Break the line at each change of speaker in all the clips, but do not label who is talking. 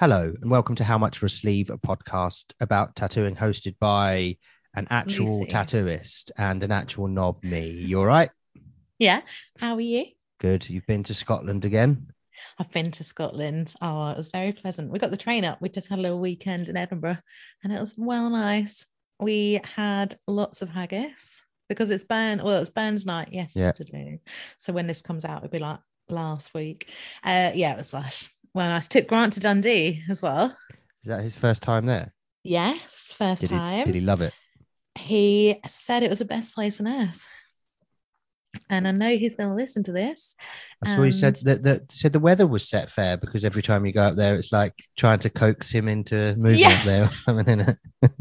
Hello, and welcome to How Much for a Sleeve, a podcast about tattooing hosted by an actual
Lucy.
tattooist and an actual knob me. You all right?
Yeah. How are you?
Good. You've been to Scotland again?
I've been to Scotland. Oh, it was very pleasant. We got the train up. We just had a little weekend in Edinburgh and it was well nice. We had lots of haggis because it's Burn. Well, it's Burns night yesterday. So when this comes out, it'll be like last week. Uh, yeah, it was lush. Well, I Took Grant to Dundee as well.
Is that his first time there?
Yes, first
Did he,
time.
did he love it?
he said it was the best place on earth. And I know he's going to listen to this.
I saw he said that, that said the weather was set fair because every time you go up there, it's like trying to coax him into moving
Yeah.
up there or something. innit?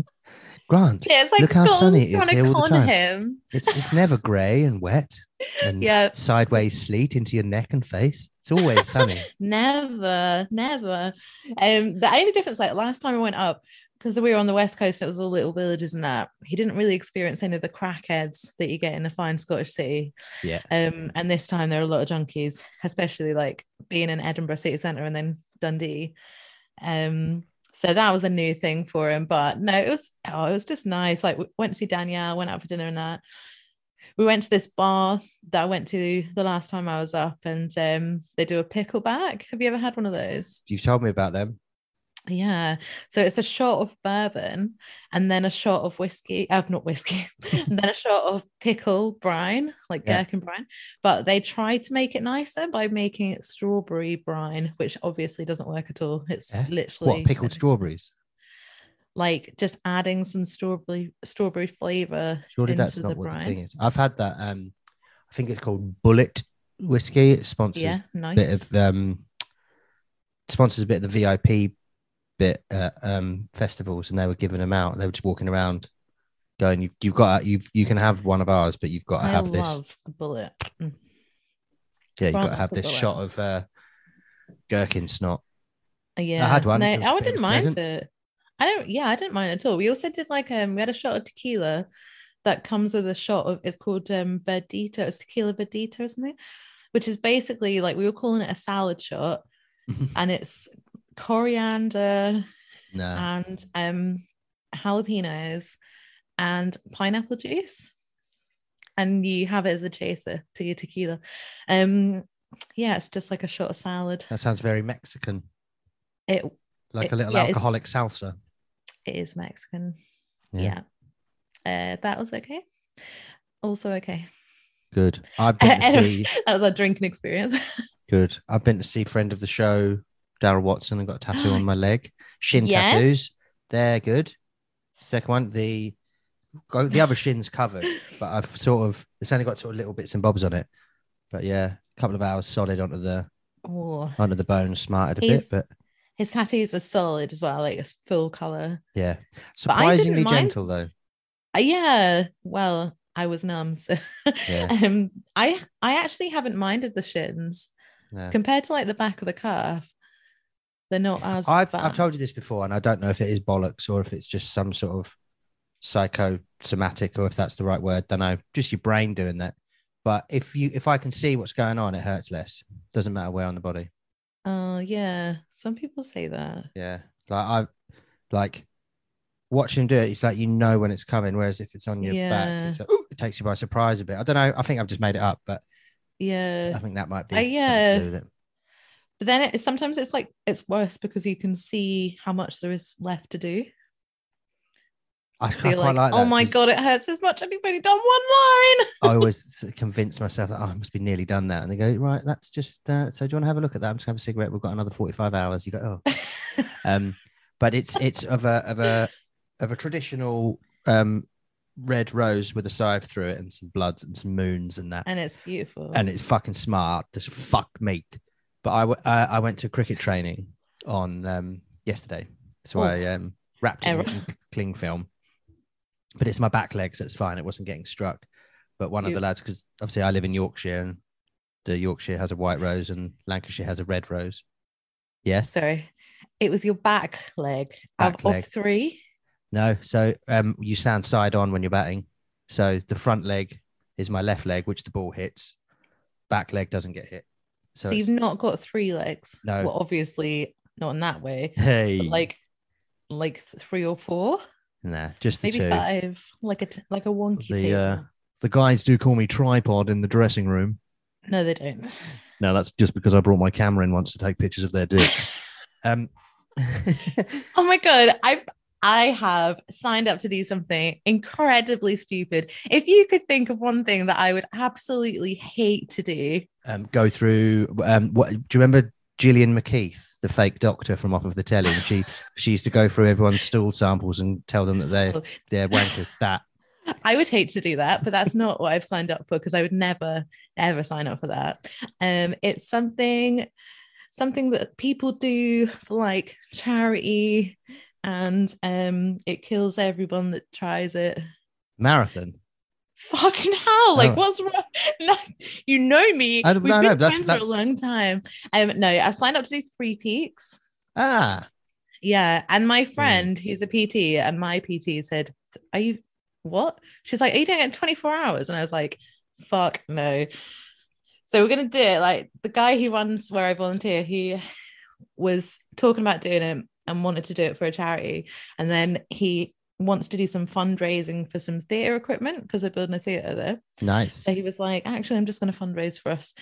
Grant,
Yeah, it's like
Look how sunny it is here all the time.
him.
it's it's never grey and wet and
Yeah.
sideways sleet into your neck and face. It's always sunny.
Never, never. Um, the only difference, like last time I went up, because we were on the west coast, it was all little villages and that. He didn't really experience any of the crackheads that you get in a fine Scottish city.
Yeah.
Um, and this time there are a lot of junkies, especially like being in Edinburgh city centre and then Dundee. Um, so that was a new thing for him. But no, it was oh, it was just nice. Like we went to see Danielle, went out for dinner and that. We went to this bar that I went to the last time I was up, and um, they do a pickleback. Have you ever had one of those?
You've told me about them.
Yeah. So it's a shot of bourbon and then a shot of whiskey. Uh, not whiskey, and then a shot of pickle brine, like
Yeah.
gherkin brine. But they tried to make it nicer by making it strawberry brine, which obviously doesn't work at all. It's
Yeah?
literally
What pickled strawberries?
like just adding some strawberry strawberry flavor
Surely
into
that's
the
not what the
brine.
thing is. I've had that. Um, I think it's called Bulleit Whiskey. It sponsors
yeah,
a bit of um, sponsors a bit of the VIP bit at um festivals, and they were giving them out. They were just walking around, going, "You, you've got, you've, you can have one of ours, but you've got to
I
have this.
bullet. Mm.
Yeah, you've got to have this
bullet.
shot of uh, gherkin snot.
Yeah, I
had one.
No, I didn't mind
pleasant.
it. I don't. Yeah, I didn't mind at all. We also did like um, we had a shot of tequila that comes with a shot of. It's called um verdita. It's tequila verdita or something, which is basically like we were calling it a salad shot, and it's coriander
no,
and um jalapenos and pineapple juice, and you have it as a chaser to your tequila. Um, yeah, it's just like a short salad.
that sounds very Mexican,
It
like
It-
a little
yeah,
alcoholic salsa.
It is Mexican.
Yeah.
Yeah. Uh, that was okay. Also okay.
Good. I've been to see.
that was our drinking experience.
Good. I've been to see friend of the show, Daryl Watson, and got a tattoo on my leg. Shin
Yes.
tattoos. They're good. Second one, the the other shin's covered, but I've sort of it's only got sort of little bits and bobs on it. But yeah, a couple of hours solid onto the
Oh,
onto the bone, smarted a
He's-
bit, but
his tattoos are solid as well, like it's full color.
yeah,
I
surprisingly
mind-
gentle though.
Uh, yeah. Well, I was numb, so
Yeah.
um, I I actually haven't minded the shins compared to like the back of the calf. They're not as.
I've
bad.
I've told you this before, and I don't know if it is bollocks or if it's just some sort of psychosomatic or if that's the right word. Don't know. Just your brain doing that. But if you if I can see what's going on, it hurts less. Doesn't matter where on the body.
Oh yeah, some people say that.
Yeah. Like I like watch him do it. It's like you know when it's coming. Whereas if it's on your back, it's like, "Ooh," it takes you by surprise a bit. I don't know. I think I've just made it up, but
Yeah.
I think that might be
Uh, yeah.
Do with it.
But then it, sometimes it's like it's worse because you can see how much there is left to do.
I, I
So
quite like,
like,
that.
oh my god, it hurts as much. you've only done one line.
I always convince myself that oh, I must be nearly done now. And they go, right, that's just uh, so do you want to have a look at that? I'm just gonna have a cigarette. We've got another 45 hours. You go, oh. Um, but it's it's of a of a of a traditional um red rose with a scythe through it and some bloods and some moons and that.
and it's beautiful.
And it's fucking smart. This fuck meat. But I, w- I I went to cricket training on um yesterday. So
Oh.
I um wrapped it in some cling film. But it's my back leg, so it's fine. It wasn't getting struck. But one of the lads, because obviously I live in Yorkshire and the Yorkshire has a white rose and Lancashire has a red rose. Yes.
Sorry, it was your back leg
Back
of,
leg.
of three.
No, so um, you stand side on when you're batting. So the front leg is my left leg, which the ball hits. Back leg doesn't get hit. So,
So, you've not got three legs.
No.
Well, obviously, not in that way.
Hey,
But like like three or four,
nah, just the
maybe
two.
five, like a t- like a wonky
The,
table.
uh, The guys do call me tripod in the dressing room.
No, they don't.
No, that's just because I brought my camera in once to take pictures of their dicks. um,
Oh my god, I've I have signed up to do something incredibly stupid. If you could think of one thing that I would absolutely hate to do,
um, go through. Um, what do you remember? Gillian McKeith, the fake doctor from off of the telly. And she she used to go through everyone's stool samples and tell them that they're
Oh.
they're wankers. That
I would hate to do that, but that's not what I've signed up for because I would never ever sign up for that. Um, it's something something that people do for like charity, and um, it kills everyone that tries it.
marathon.
Fucking hell! Like,
Oh.
what's wrong? You know me.
I don't-
We've
no,
been
no, that's-
friends for a long time. Um, no, I've signed up to do three peaks.
Ah,
Yeah, and
Hmm.
my friend, who's a PT, and my PT said, "Are you what?" She's like, "Are you doing it in 24 hours?" And I was like, "Fuck no." So we're gonna do it. Like the guy who runs where I volunteer, he was talking about doing it and wanted to do it for a charity, and then he wants to do some fundraising for some theatre equipment because they're building a theatre there.
nice.
So he was like, actually, I'm just going to fundraise for us.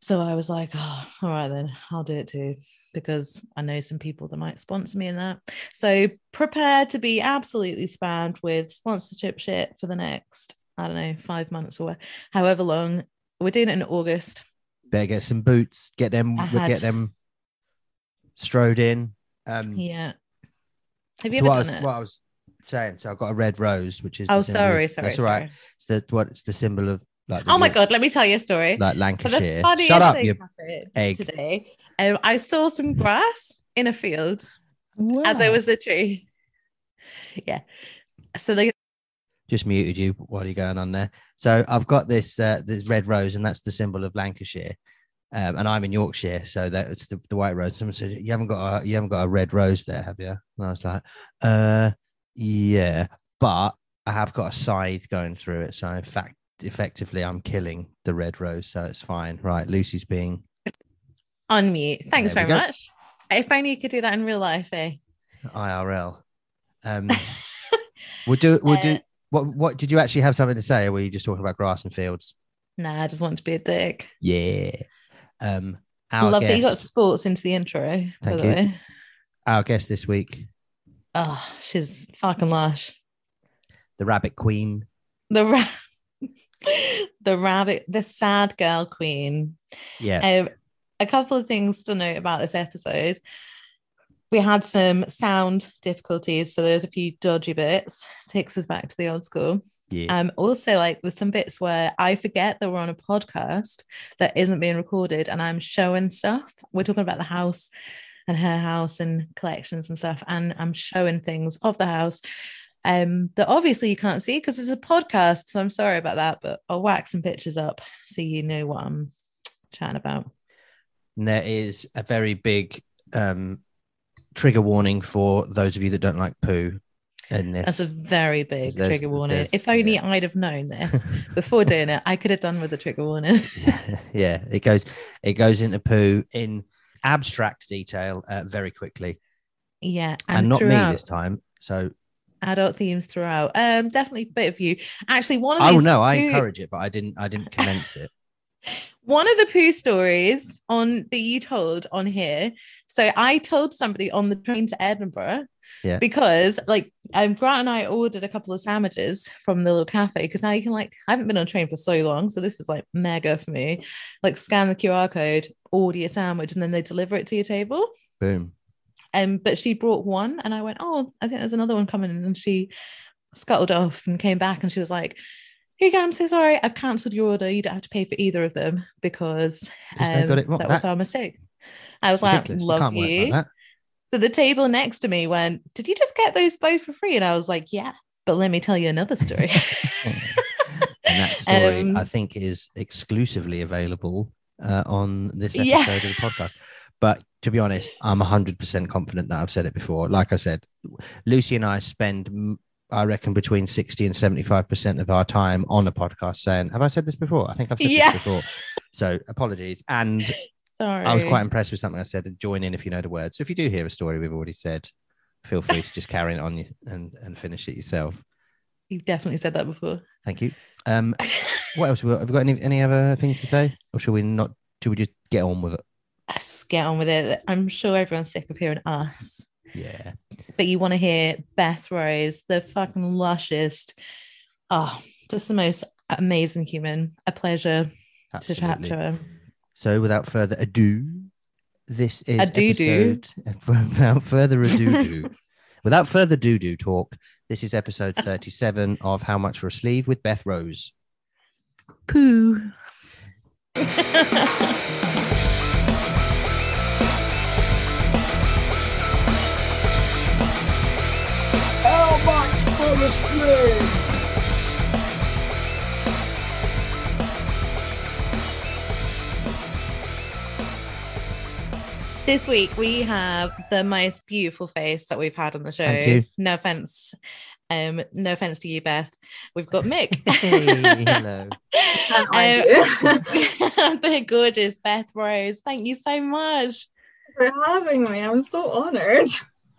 So I was like, oh, all right, then I'll do it too, because I know some people that might sponsor me in that. So prepare to be absolutely spammed with sponsorship shit for the next, I don't know, five months or however long. We're doing it in August.
Better get some boots. Get them.
Had-
get them strode in. Um,
Yeah. Have you
so
ever
what I,
done
was,
it?
what I was saying. So I've got a red rose, which is.
oh, sorry,
of-
sorry,
That's all
sorry.
right. It's the what? It's the symbol of like.
Oh my
York-
God, let me tell you a story.
Like Lancashire. Shut up, you. egg.
today. Um, I saw some grass in a field
Wow.
and there was a tree. Yeah. So they
just muted you while you're going on there. So I've got this uh, this red rose, and that's the symbol of Lancashire. Um, and I'm in Yorkshire, so that's the, the white rose. Someone said, "You haven't got a you haven't got a red rose there, have you?" And I was like, "Uh, yeah, but I have got a scythe going through it, so in fact, effectively, I'm killing the red rose, so it's fine." Right, Lucy's being
on mute. Thanks
There
very much. If only you could do that in real life, eh?
IRL. Um, we'll do we'll
Uh,
do. What what did you actually have something to say, or were you just talking about grass and fields?
Nah, I just want to be a dick.
Yeah. Um,
I
our
love that you got sports into the intro, by
Thank
the
you.
way.
our guest this week,
Oh, she's fucking lush.
the Rabbit Queen.
The ra- the rabbit, the sad girl queen.
Yeah,
Um, a couple of things to note about this episode. We had some sound difficulties, so there's a few dodgy bits. Takes us back to the old school.
yeah,
Um, also, like there's some bits where I forget that we're on a podcast that isn't being recorded, and I'm showing stuff. We're talking about the house and her house and collections and stuff, and I'm showing things of the house um, that obviously you can't see because it's a podcast. So I'm sorry about that, but I'll wax some pictures up so you know what I'm chatting about.
and there is a very big um, trigger warning for those of you that don't like poo. In this,
That's a very big trigger warning. If only
yeah.
I'd have known this before doing it, I could have done with a trigger warning.
yeah, it goes it goes into poo in abstract detail uh, very quickly,
yeah,
and,
and,
not me this time. So,
adult themes throughout. Um, definitely a bit of you. Actually, one of these.
oh no, I encourage it, but I didn't. I didn't commence it.
One of the poo stories on that you told on here. So I told somebody on the train to Edinburgh.
Yeah.
Because like um, Grant and I ordered a couple of sandwiches from the little cafe because now you can like I haven't been on a train for so long, so this is like mega for me. Like scan the QR code, order your sandwich, and then they deliver it to your table.
Boom.
Um, but she brought one, and I went, "Oh, I think there's another one coming." And she scuttled off and came back, and she was like, "Here you go. I'm so sorry. I've cancelled your order. You don't have to pay for either of them because um,
wrong.
that was our mistake." I was like,
Ridiculous. You
"Love you."
like.
So the table next to me went, "Did you just get those both for free?" And I was like, "Yeah." But let me tell you another story.
and that story
Um,
I think is exclusively available uh, on this episode
Yeah.
of the podcast. But to be honest, I'm 100% confident that I've said it before. Like I said, Lucy and I spend, I reckon, between 60 and 75% of our time on a podcast saying, Have I said this before? I think I've said
Yeah.
this before. So apologies. And
Sorry.
I was quite impressed with something I said. Join in if you know the words. So if you do hear a story we've already said, feel free to just carry it on and, and finish it yourself.
You've definitely said that before.
Thank you. Um, what else? Have we got? Have we got any any other things to say, or should we not? Should we just get on with it?
Let's get on with it. I'm sure everyone's sick of hearing us,
Yeah.
but you want to hear Beth Rose, the fucking lushest. Oh, just the most amazing human. A pleasure to chat to her.
So without further ado, this is
Ado-do.
episode. Without further ado, do. without further do do talk. This is episode thirty-seven of How Much for a Sleeve with Beth Rose.
Poo.
much for?
This week we have the most beautiful face that we've had on the show.
Thank you.
No offense. Um, no offense to you, Beth. We've got Mick.
Hey, hello.
Can't argue.
Um, the gorgeous Beth Rose. Thank you so much.
for having me. I'm so honored.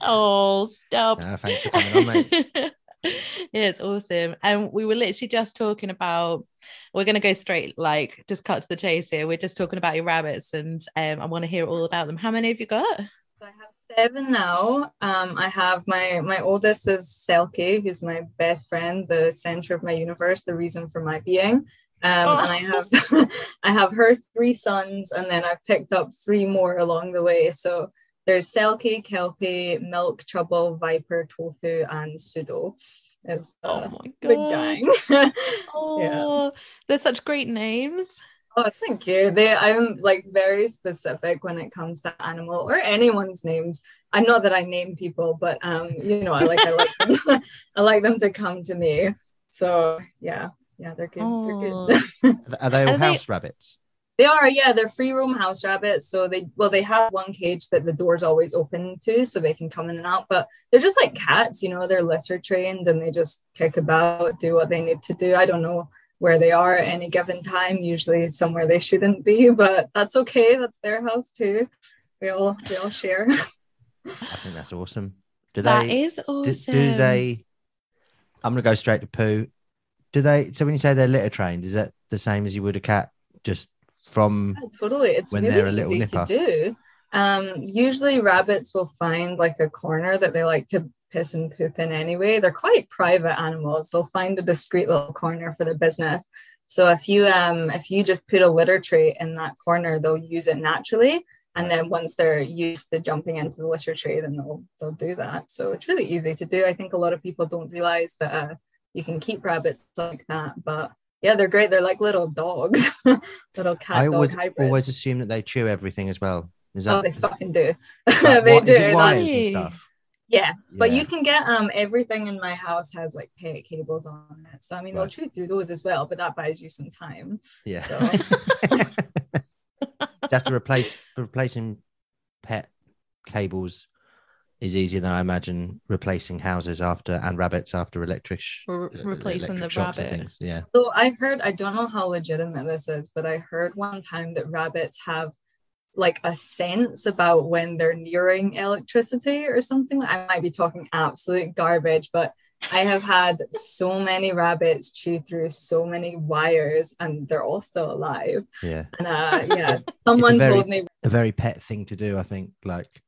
Oh, stop.
Uh, thanks for coming on, mate.
yeah, it's awesome. And we were literally just talking about we're gonna go straight, like just cut to the chase here. We're just talking about your rabbits, and um, I want to hear all about them. How many have you got?
I have seven now. Um, I have my my oldest is Selkie, who's my best friend, the center of my universe, the reason for my being. Um,
Oh.
and I have I have her three sons, and then I've picked up three more along the way. So there's Selkie, Kelpie, Milk, Trouble, Viper, Tofu, and Pseudo. It's the
Oh my
big
god.
gang.
Oh, they're such great names.
Oh, thank you. They I'm like very specific when it comes to animal or anyone's names. I'm not that I name people, but um, you know, I like I like them, I like them to come to me. So yeah, yeah, they're good.
Oh.
They're good.
Are they all
Are they-
house rabbits?
They are, yeah, they're free roam house rabbits. So they well, they have one cage that the door's always open to, so they can come in and out. But they're just like cats, you know, they're litter trained and they just kick about, do what they need to do. I don't know where they are at any given time, usually somewhere they shouldn't be, but that's okay. That's their house too. We all we all share.
I think that's awesome. Do
That
they?
is
do,
awesome.
do they? I'm gonna go straight to poo. Do they? So when you say they're litter trained, is that the same as you would a cat, just from?
Yeah, totally. It's
When
really
they're a little
easy
nipper.
to do. Um, usually rabbits will find like a corner that they like to piss and poop in anyway. They're quite private animals. They'll find a discreet little corner for their business. So if you um if you just put a litter tray in that corner, they'll use it naturally. And then once they're used to jumping into the litter tray, then they'll they'll do that. So it's really easy to do. I think a lot of people don't realize that uh, you can keep rabbits like that, but yeah, they're great. They're like little dogs, little cat
I
dog
would
hybrids.
always assume that they chew everything as well. Is
Oh, they fucking do.
like,
they
what-
do.
Is wires and stuff?
yeah, but
Yeah.
you can get um everything in my house has like pet cables on it. So I mean, they'll chew through those as well, but that buys you some time.
Yeah.
So-
you have to replace replacing pet cables is easier than I imagine replacing houses after and rabbits after electric sh-
Re-
uh,
replacing the
electric shocks and
rabbit.
things. Yeah.
So I heard, I don't know how legitimate this is, but I heard one time that rabbits have like a sense about when they're nearing electricity or something. I might be talking absolute garbage, but I have had so many rabbits chew through so many wires and they're all still alive.
Yeah.
And uh, yeah, someone
very-
told me
A very pet thing to do, I think. Like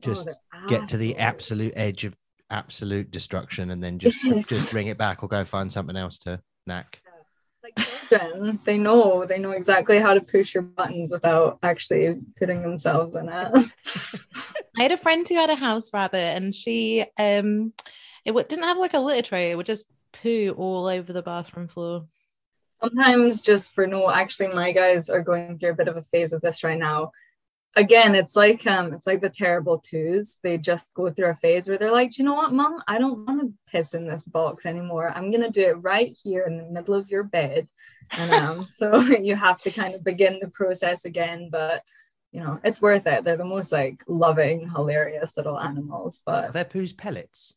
just
they're
get to the absolute edge of absolute destruction and then just
Yes.
just bring it back or go find something else to knack.
like children, they know they know exactly how to push your buttons without actually putting themselves in it.
I had a friend who had a house rabbit, and she um, it didn't have like a litter tray. It would just poo all over the bathroom floor.
Sometimes just for no, actually, my guys are going through a bit of a phase of this right now. Again, it's like um, it's like the terrible twos. They just go through a phase where they're like, "Do you know what, mom? I don't want to piss in this box anymore. I'm gonna do it right here in the middle of your bed." And um, so you have to kind of begin the process again, but you know, it's worth it. They're the most like loving, hilarious little animals.
Are
But
there poos pellets?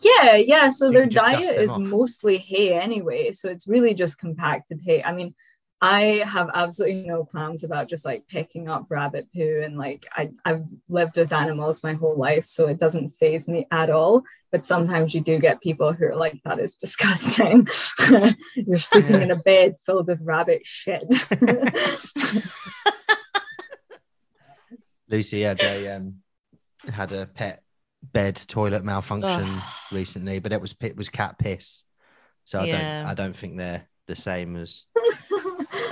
yeah, yeah. So
You
their
can just dust
diet is
off.
mostly hay anyway. So it's really just compacted hay. I mean, I have absolutely no qualms about just like picking up rabbit poo and like I, I've lived with animals my whole life, so it doesn't phase me at all. But sometimes you do get people who are like, that is disgusting. You're sleeping in a bed filled with rabbit shit.
Lucy had a um, had a pet bed toilet malfunction
Ugh.
recently, but it was it was cat piss. So I
Yeah.
don't I don't think they're the same as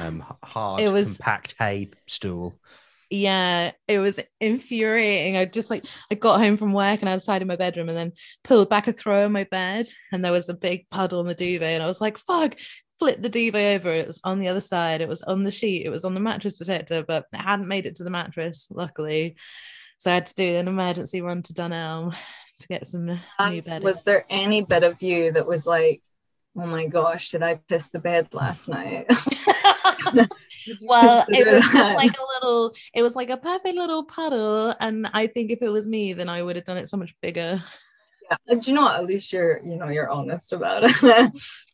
um, hard
It was-
compact hay stool.
Yeah, it was infuriating. I just like I got home from work and I was tied in my bedroom and then pulled back a throw in my bed and there was a big puddle on the duvet and I was like, fuck, flip the duvet over. It was on the other side, it was on the sheet, it was on the mattress protector, but it hadn't made it to the mattress, luckily. So I had to do an emergency run to Dunelm to get some new
bed.
bedding.
was there any bit of you that was like, oh my gosh, did I piss the bed last night?
Well it was just like a little it was like a perfect little puddle and i think if it was me then i would have done it so much bigger
yeah. Do you know what? At least you're, you know, you're honest about it.
yeah.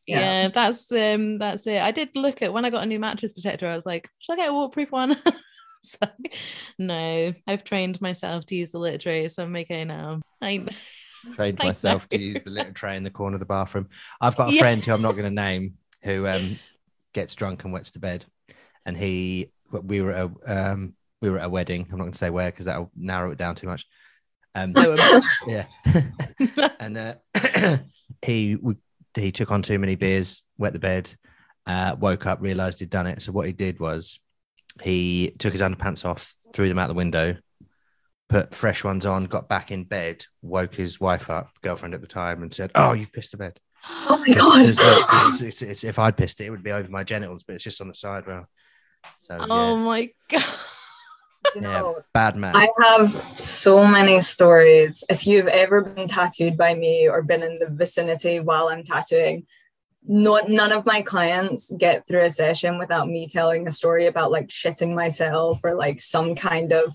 Yeah.
that's um that's it i did look at when i got a new mattress protector i was like should i get a waterproof one so, no i've trained myself to use the litter tray so i'm okay now i
Trained myself to use the litter tray in the corner of the bathroom. I've got a
Yeah.
friend who I'm not going to name who um, gets drunk and wets the bed, and he we were at a um, we were at a wedding. I'm not going to say where because that'll narrow it down too much. Um, yeah, and uh, he he took on too many beers, wet the bed, uh, woke up, realized he'd done it. So what he did was he took his underpants off, threw them out the window, put fresh ones on, got back in bed, woke his wife up, girlfriend at the time, and said, "Oh, you've pissed the bed."
Oh my god.
It's- it's- it's- it's- if I'd pissed it, it would be over my genitals, but it's just on the side rail. So
oh
yeah,
my god
You
yeah,
know,
bad man.
I have so many stories. If you've ever been tattooed by me or been in the vicinity while I'm tattooing, not none of my clients get through a session without me telling a story about like shitting myself or like some kind of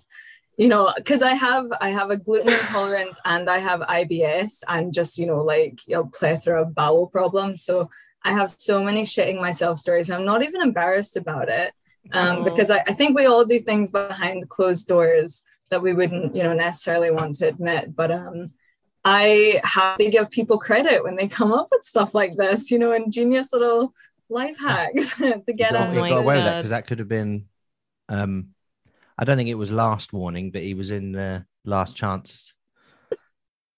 you know because i have i have a gluten intolerance and i have ibs and just you know like a plethora of bowel problems so i have so many shitting myself stories i'm not even embarrassed about it um,
Aw.
because I, I think we all do things behind closed doors that we wouldn't you know necessarily want to admit but um i have to give people credit when they come up with stuff like this you know ingenious little life hacks to
He
get
got,
out
he
Oh my
got away with that because that could have been. Um, I don't think it was last warning, but he was in the last chance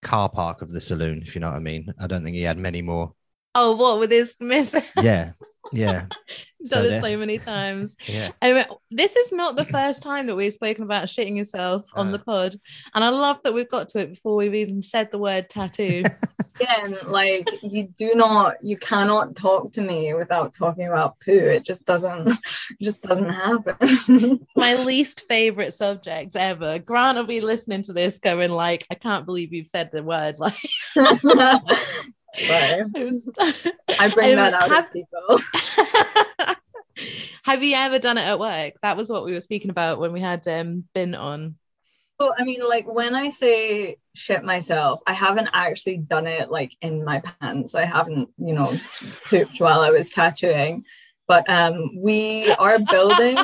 car park of the saloon. If you know what I mean. I don't think he had many more.
oh what with his miss
Yeah, yeah, So
done it
there-
so many times
yeah.
Um, this is not the first time that we've spoken about shitting yourself on the
Uh.
pod, and I love that we've got to it before we've even said the word tattoo.
again like you do not you cannot talk to me without talking about poo it just doesn't it just doesn't happen
My least favorite subject ever. Grant will be listening to this, going like, "I can't believe you've said the word." Like, was-
i bring that out
have-
people
Have you ever done it at work? That was what we were speaking about when we had um been on.
Well, I mean, like when I say shit myself, I haven't actually done it like in my pants. I haven't, you know, pooped while I was tattooing. But um, we our building,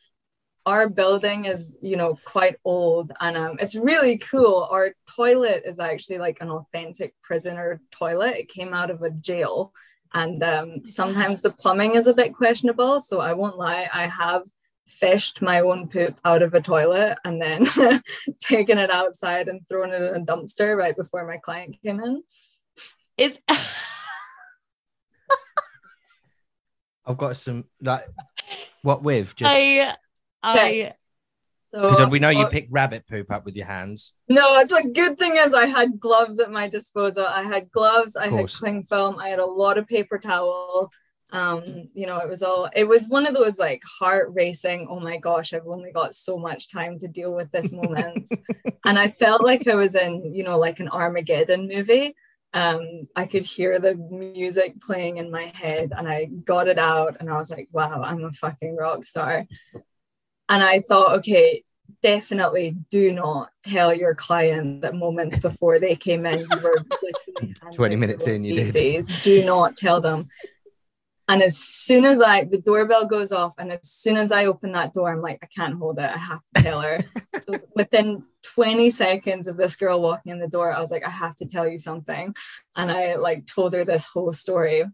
our building is, you know, quite old, and um, it's really cool. Our toilet is actually like an authentic prisoner toilet. It came out of a jail, and um, sometimes the plumbing is a bit questionable. So I won't lie, I have fished my own poop out of a toilet and then taken it outside and thrown it in a dumpster right before my client came in.
Is
I've got some like what with just
I I
So
because we know you
uh,
pick rabbit poop up with your hands.
No, it's like good thing is I had gloves at my disposal. I had gloves, I had cling film, I had a lot of paper towel. Um, you know, it was all it was one of those like heart racing, oh my gosh, I've only got so much time to deal with this moment. and I felt like I was in, you know, like an Armageddon movie. Um, I could hear the music playing in my head and I got it out and I was like, wow, I'm a fucking rock star. And I thought, okay, definitely do not tell your client that moments before they came in, you were literally
20 minutes in, you did.
did. Do not tell them. And as soon as I, the doorbell goes off, and as soon as I open that door, I'm like, I can't hold it. I have to tell her. so within 20 seconds of this girl walking in the door, I was like, I have to tell you something. And I like told her this whole story.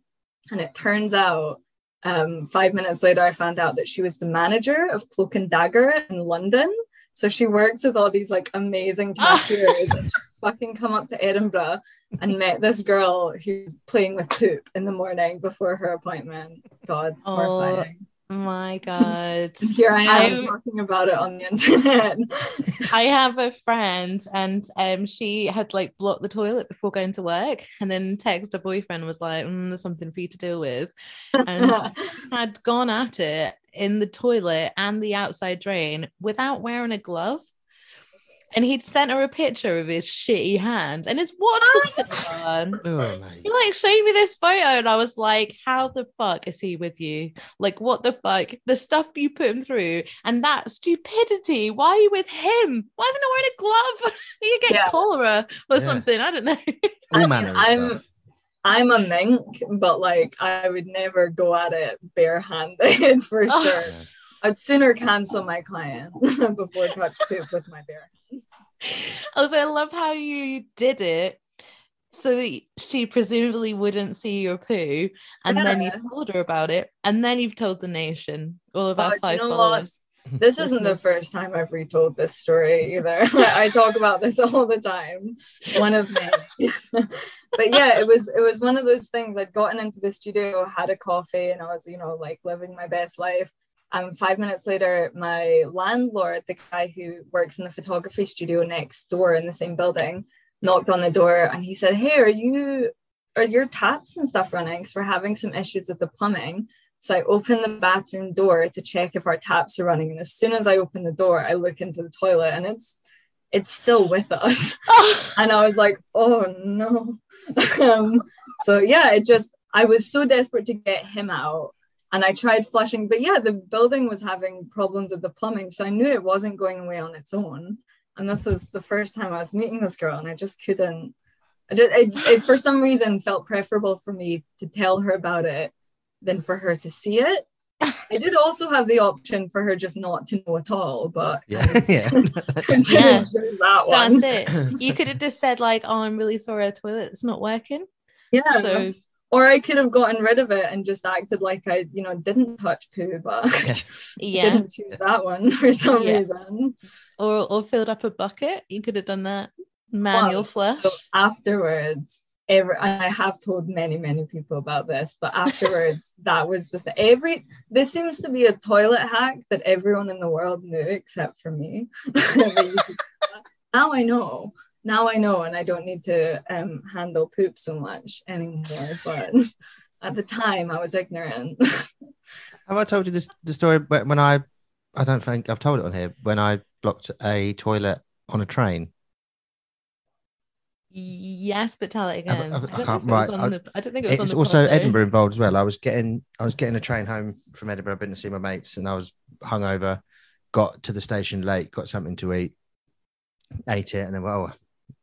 And it turns out, um, five minutes later, I found out that she was the manager of Cloak and Dagger in London. So she works with all these like amazing tattooers. and she fucking come up to Edinburgh and met this girl who's playing with poop in the morning before her appointment. God,
Oh,
horrifying.
My God.
Here I am
I'm-
talking about it on the internet.
I have a friend and um she had like blocked the toilet before going to work and then text her boyfriend was like mm, there's something for you to deal with and had gone at it in the toilet and the outside drain without wearing a glove and he'd sent her a picture of his shitty hand and his watch was oh still on
Oh, mate.
he like showed me this photo and I was like, how the fuck is he with you? Like, what the fuck? The stuff you put him through and that stupidity. Why are you with him? Why isn't he wearing a glove? you get
Yeah.
cholera or
Yeah.
something. I don't know.
All
I mean,
manner of
I'm-
stuff.
I'm a mink, but like I would never go at it barehanded for
Oh.
sure.
Yeah.
I'd sooner cancel my client before touch poop with my bare hand.
also, I love how you did it. So that she presumably wouldn't see your poo, and then you told her about it, and then you've told the nation, all of
Oh,
our
do you
five
know what?
followers.
This isn't the first time I've retold this story either. I talk about this all the time. One of many. but yeah, it was it was one of those things. I'd gotten into the studio, had a coffee, and I was, you know, like living my best life. And five minutes later, my landlord, the guy who works in the photography studio next door in the same building, knocked on the door and he said, Hey, are you are your taps and stuff running? Because we're having some issues with the plumbing. So I open the bathroom door to check if our taps are running. And as soon as I open the door, I look into the toilet and it's it's still with us. And I was like, oh no. um, so yeah, it just I was so desperate to get him out. And I tried flushing, but yeah, the building was having problems with the plumbing. So I knew it wasn't going away on its own. And this was the first time I was meeting this girl, and I just couldn't. I just, it, it for some reason felt preferable for me to tell her about it than for her to see it. I did also have the option for her just not to know at all, but
Yeah. yeah.
Yeah.
that one.
That's it. You could have just said, like, oh, I'm really sorry our toilet's not working.
Yeah.
So
or I could have gotten rid of it and just acted like I, you know, didn't touch poo, but I
Yeah.
yeah.
didn't choose that one for some
Yeah.
reason.
Or or filled up a bucket. You could have done that. Manual
Well,
flush.
So afterwards, every and I have told many, many people about this, but afterwards, that was the thing. Every this seems to be a toilet hack that everyone in the world knew except for me. That you could do that. now I know. Now I know, and I don't need to um, handle poop so much anymore. But at the time, I was ignorant.
Have I told you this the story when I I don't think I've told it on here when I blocked a toilet on a train.
Yes, but tell it again. I
I
don't
can't-
think it was
right,
on
I-
the. I don't think it was on the
also
pod.
Edinburgh involved as well. I was getting I was getting a train home from Edinburgh. I've been to see my mates and I was hungover. Got to the station late. Got something to eat. Ate it and then well, oh,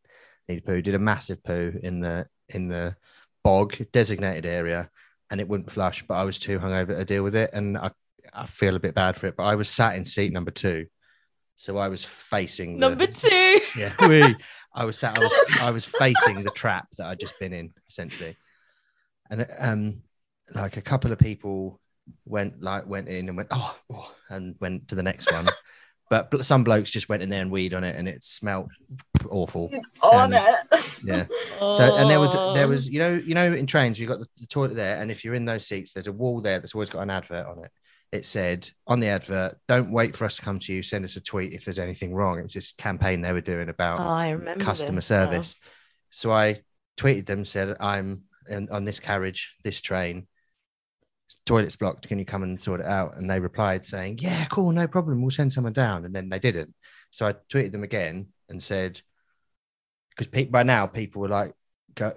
need a poo. Did a massive poo in the in the bog designated area, and it wouldn't flush. But I was too hungover to deal with it, and I I feel a bit bad for it. But I was sat in seat number two, so I was facing the-
Number two.
yeah, we. I was sat. I was. I was facing the trap that I'd just been in, essentially, and um, like a couple of people went like went in and went oh, oh and went to the next one, but some blokes just went in there and weed on it, and it smelt awful.
on
Um,
it.
Yeah. So and there was there
Oh.
was you know you know in trains you've got the, the toilet there, and if you're in those seats, there's a wall there that's always got an advert on it. It said on the advert, "Don't wait for us to come to you. Send us a tweet if there's anything wrong." It was this campaign they were doing about
Oh,
customer
this
service. So I tweeted them, said, I'm in, on this carriage, this train, toilet's blocked. Can you come and sort it out? And they replied saying, Yeah, cool, no problem. We'll send someone down. And then they didn't. So I tweeted them again and said, Because pe- by now people were like, go,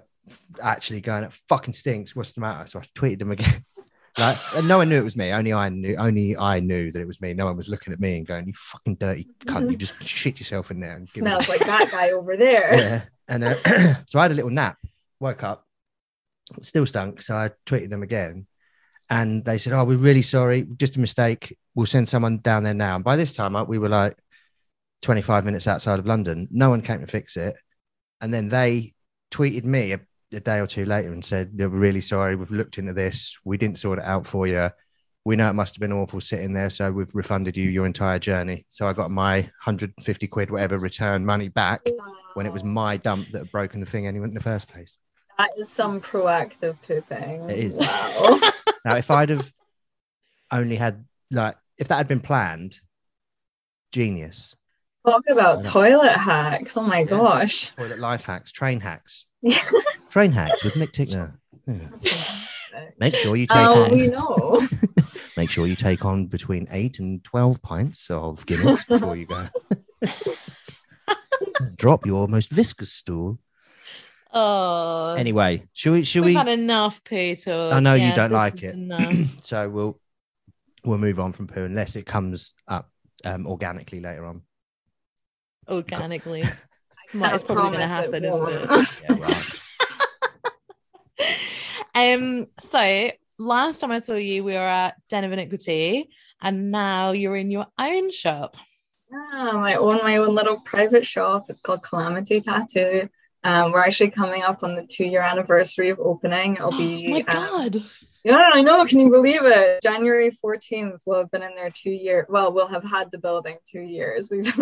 actually going, It fucking stinks. What's the matter? So I tweeted them again. Like, and no one knew it was me. Only I knew. Only I knew that it was me. No one was looking at me and going, "You fucking dirty cunt! You just shit yourself in there." And
Smells like that guy over there.
yeah. And uh, so I had a little nap, woke up, still stunk. So I tweeted them again. and they said, "Oh, we're really sorry, just a mistake. We'll send someone down there now." And by this time, uh, we were like 25 minutes outside of London. No one came to fix it, and then they tweeted me a, day or two later and said, "We're really sorry. We've looked into this. We didn't sort it out for you. We know it must have been awful sitting there, so we've refunded you your entire journey." So I got my 150 quid, whatever, return money back when it was my dump that had broken the thing anyway in the first place.
That is some proactive pooping.
It is.
Wow.
Now, if I'd have only had like if that had been planned, genius.
Talk about toilet hacks. Oh my
Yeah.
gosh.
Toilet life hacks, train hacks, train hacks with Mick Tickner. Yeah. Make sure you take
Oh,
on,
we know.
make sure you take on between eight and twelve pints of Guinness before you go. Drop your most viscous stool.
Oh,
Anyway, should we? Should
we've
we?
had enough poo talk.
I know you don't like it. so we'll we'll move on from poo unless it comes up um, organically later on.
Organically,
Can't
Might- it's probably going to happen,
it
isn't
won't.
it?
Yeah, right.
Um, so last time I saw you, we were at Den of Iniquity, and now you're in your own shop.
Yeah, I own my own little private shop. It's called Calamity Tattoo. Um, we're actually coming up on the two year anniversary of opening. It'll
Oh
be
my
um,
god!
Yeah, I know. Can you believe it? January 14th, we'll have been in there two years. Well, we'll have had the building two years. We've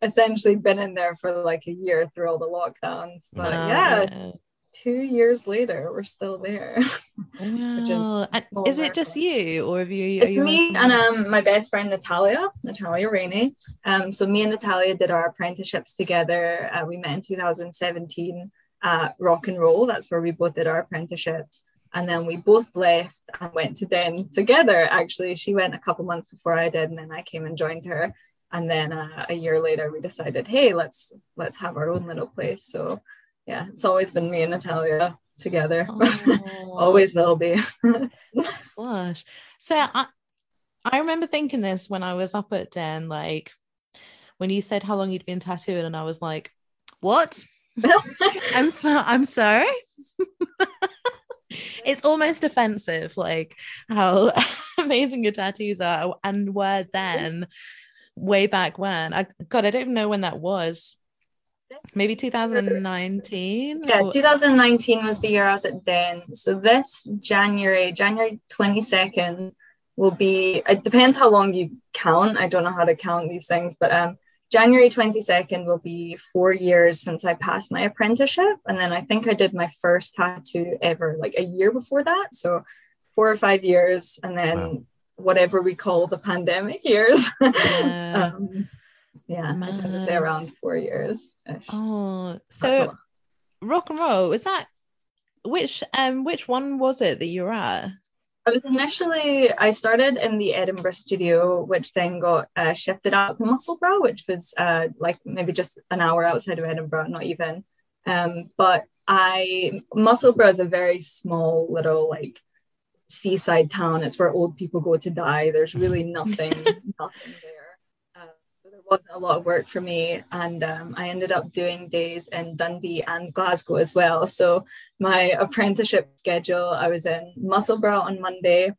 essentially been in there for like a year through all the lockdowns. But
Wow,
yeah, two years later, we're still there. is
Wow.
Full
is it just you, or have you?
it's
you
me and um my best friend Natalia, Natalia Rainey. Um, so me and Natalia did our apprenticeships together. Uh, we met in 2017 at Rock and Roll. That's where we both did our apprenticeships. And then we both left and went to Den together. Actually, she went a couple months before I did, and then I came and joined her. And then uh, a year later, we decided, hey, let's let's have our own little place. So yeah, it's always been me and Natalia together.
Oh,
always will be.
Gosh. So I, I remember thinking this when I was up at Den, like when you said how long you'd been tattooing, and I was like, "What? I'm so I'm sorry." it's almost offensive, like how amazing your tattoos are, and were then, way back when. I God, I don't even know when that was. Maybe 2019.
Yeah, 2019 was the year I was at Den. So this January, January 22nd, will be. It depends how long you count. I don't know how to count these things, but um, January 22nd will be four years since I passed my apprenticeship, and then I think I did my first tattoo ever, like a year before that. So four or five years, and then
Wow.
whatever we call the pandemic years.
Yeah.
um, yeah, I would say around four years.
Oh, so rock and roll was that which um which one was it that you were at?
I was initially, I started in the Edinburgh studio, which then got uh, shifted out to Musselburgh, which was uh, like maybe just an hour outside of Edinburgh, not even. Um, but I, Musselburgh is a very small little like seaside town. It's where old people go to die. There's really nothing, nothing there. So there wasn't a lot of work for me. And um, I ended up doing days in Dundee and Glasgow as well. So my apprenticeship schedule, I was in Musselburgh on Monday,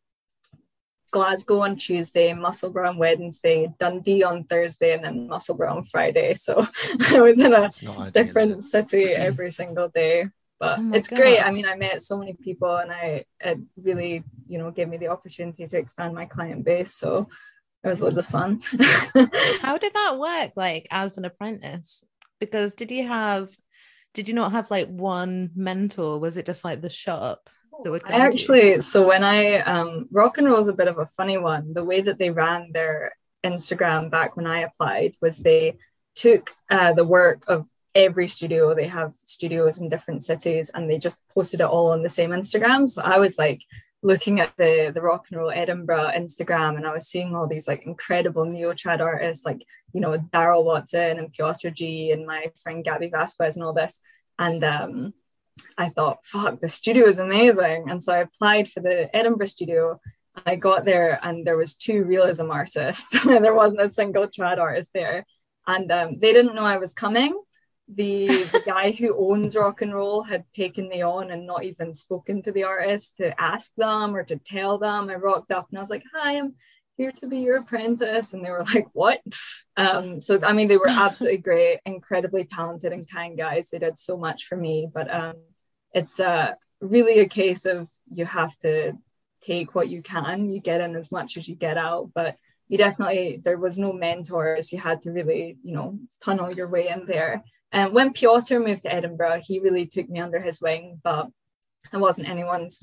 Glasgow on Tuesday, Musselburgh on Wednesday, Dundee on Thursday, and then Musselburgh on Friday. So I was in a
That's ideal,
different
it?
city every single day. But
Oh my
it's great. I mean, I met so many people, and I it really, you know, gave me the opportunity to expand my client base. So it was loads of fun.
How did that work like as an apprentice? Because did you have did you not have like one mentor? Was it just like the shop that would
I
you?
actually, so when I um, rock and roll is a bit of a funny one. The way that they ran their Instagram back when I applied was they took uh, the work of every studio. They have studios in different cities, and they just posted it all on the same Instagram. So I was like looking at the the rock and roll Edinburgh Instagram, and I was seeing all these like incredible neo trad artists, like you know Daryl Watson and Piotr G and my friend Gabby Vasquez and all this, and um, I thought, fuck, the studio is amazing. And so I applied for the Edinburgh studio. I got there and there was two realism artists. there wasn't a single trad artist there. And um, they didn't know I was coming. The, the guy who owns rock and roll had taken me on and not even spoken to the artist to ask them or to tell them. I rocked up and I was like, "Hi, I'm here to be your apprentice," and they were like, "What?" Um, so I mean, they were absolutely great, incredibly talented and kind guys. They did so much for me, but um, it's uh, really a case of you have to take what you can. You get in as much as you get out, but you definitely there was no mentors. You had to really, you know, tunnel your way in there and when Piotr moved to Edinburgh, he really took me under his wing, but I wasn't anyone's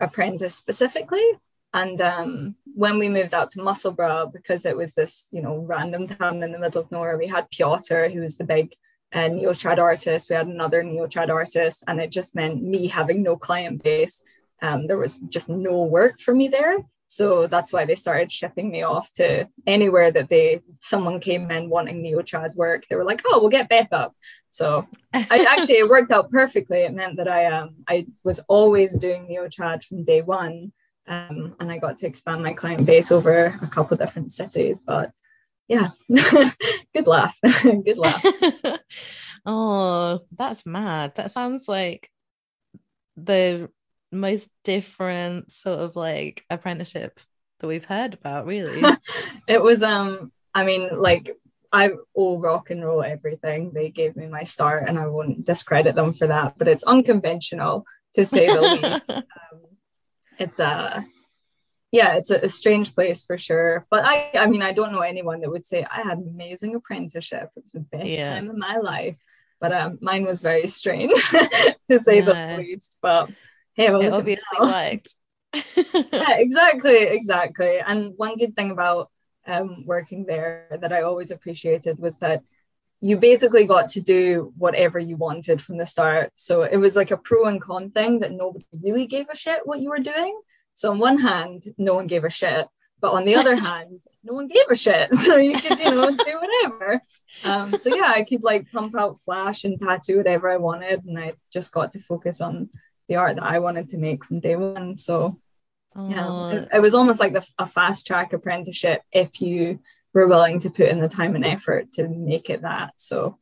apprentice specifically. And um, when we moved out to Musselburgh, because it was this, you know, random town in the middle of nowhere, we had Piotr, who was the big uh, neo-trad artist. We had another neo-trad artist, and it just meant me having no client base. Um, there was just no work for me there. So that's why they started shipping me off to anywhere that they someone came in wanting neo-trad work. They were like, "Oh, we'll get Beth up." So I actually it worked out perfectly. It meant that I um I was always doing neo-trad from day one, um, and I got to expand my client base over a couple different cities. But yeah, good laugh, good laugh.
oh, that's mad. That sounds like the most different sort of like apprenticeship that we've heard about really.
It was um i mean like i all rock and roll everything. They gave me my start and i won't discredit them for that but it's unconventional to say the least. Um, it's a yeah it's a, a, strange place for sure. But i i mean i don't know anyone that would say i had an amazing apprenticeship. It's the best yeah. time of my life. But um, mine was very strange to say yeah. the least but
hey, well, it obviously worked.
yeah, exactly, exactly. And one good thing about um, working there that I always appreciated was that you basically got to do whatever you wanted from the start. So it was like a pro and con thing that nobody really gave a shit what you were doing. So on one hand, no one gave a shit, but on the other hand, no one gave a shit. So you could, you know, do whatever. Um, so yeah, I could like pump out flash and tattoo whatever I wanted, and I just got to focus on the art that I wanted to make from day one. So yeah, it, it, was almost like a fast track apprenticeship if you were willing to put in the time and effort to make it that. So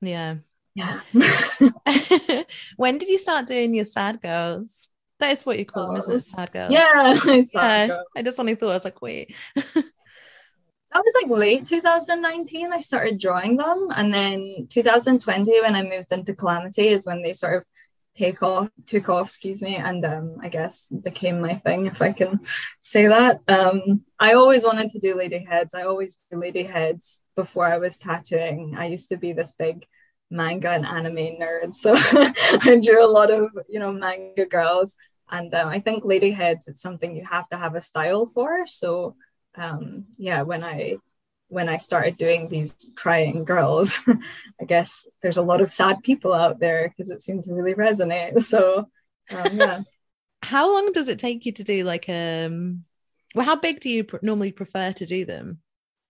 yeah.
Yeah.
when did you start doing your sad girls? That is what you call them, isn't it? Sad girls.
Yeah. Sad
yeah. I just only thought I was like, wait.
That was like late 2019 I started drawing them and then 2020 when I moved into Calamity is when they sort of take off took off excuse me and um, i guess became my thing if i can say that. Um, i always wanted to do lady heads i always do lady heads before i was tattooing. I used to be this big manga and anime nerd so i drew a lot of you know manga girls. And um, i think lady heads it's something you have to have a style for. So um, yeah when i when I started doing these crying girls, I guess there's a lot of sad people out there because it seemed to really resonate. So, um, yeah.
how long does it take you to do like um? Well, how big do you pr- normally prefer to do them?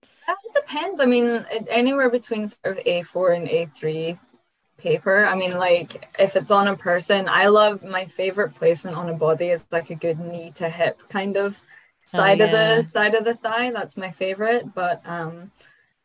Uh, it depends. I mean, it, anywhere between sort of A4 and A3 paper. I mean, like if it's on a person, I love my favorite placement on a body is like a good knee to hip kind of side oh, yeah. of the side of the thigh. That's my favorite. But um,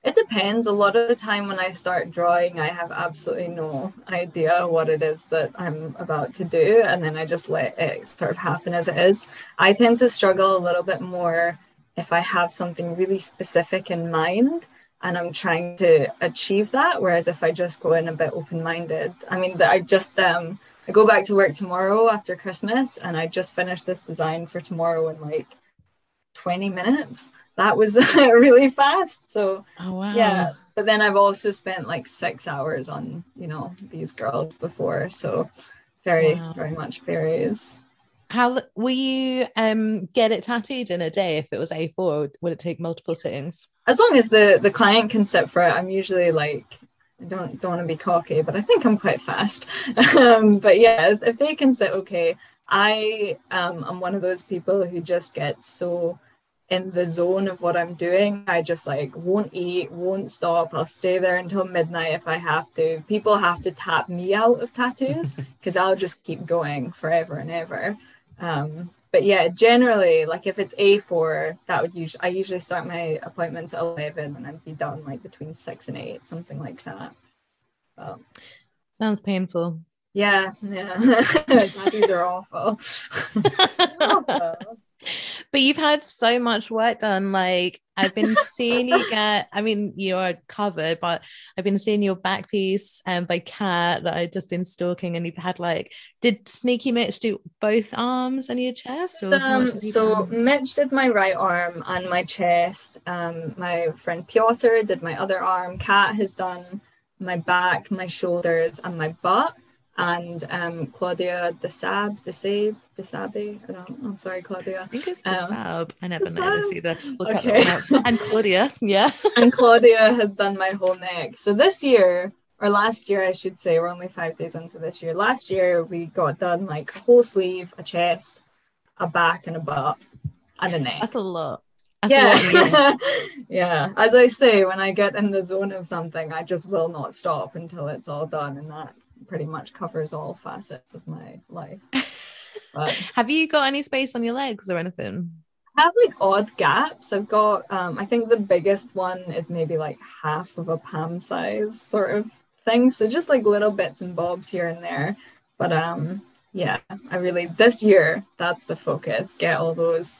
it depends. A lot of the time when I start drawing, I have absolutely no idea what it is that I'm about to do, and then I just let it sort of happen as it is. I tend to struggle a little bit more if I have something really specific in mind and I'm trying to achieve that. Whereas if I just go in a bit open minded, I mean, I just um. I go back to work tomorrow after Christmas and I just finished this design for tomorrow and like 20 minutes. That was really fast. So,
oh, wow.
yeah. But then I've also spent like six hours on, you know, these girls before. So, very, wow. very much varies.
How will you um get it tattooed in a day if it was A4? Would it take multiple sittings?
As long as the the client can sit for it, I'm usually like I don't don't want to be cocky, but I think I'm quite fast. um, but yeah, if, if they can sit okay, I um, am one of those people who just get so in the zone of what I'm doing. I just like won't eat, won't stop. I'll stay there until midnight if I have to. People have to tap me out of tattoos because I'll just keep going forever and ever. Um, but yeah, generally, like if it's A4, that would usually I usually start my appointments at 11 and I'd be done like between six and eight, something like that. But
Sounds painful.
yeah, yeah, tattoos are awful. awful.
But you've had so much work done. Like I've been seeing you get, I mean, you are covered, but I've been seeing your back piece um, by Kat that I've just been stalking, and you've had like, did Sneaky Mitch do both arms and your chest? Or how much
Um, so
done?
Mitch did my right arm and my chest. Um, my friend Piotr did my other arm. Kat has done my back, my shoulders, and my butt. And um, Claudia Desab, Desab, Desabe. I don't. I'm sorry, Claudia.
I think it's
um,
the sub. I never
the
know either. Look
Okay.
that up. And Claudia, yeah.
and Claudia has done my whole neck. So this year, or last year, I should say, we're only five days into this year. Last year, we got done like a whole sleeve, a chest, a back, and a butt, and a neck.
That's a lot. That's a lot. in a year.
yeah. yeah. As I say, when I get in the zone of something, I just will not stop until it's all done. And that pretty much covers all facets of my life. But
Have you got any space on your legs or anything?
I have like odd gaps. I've got um I think the biggest one is maybe like half of a palm size sort of thing. So just like little bits and bobs here and there. But um yeah, I really this year that's the focus. Get all those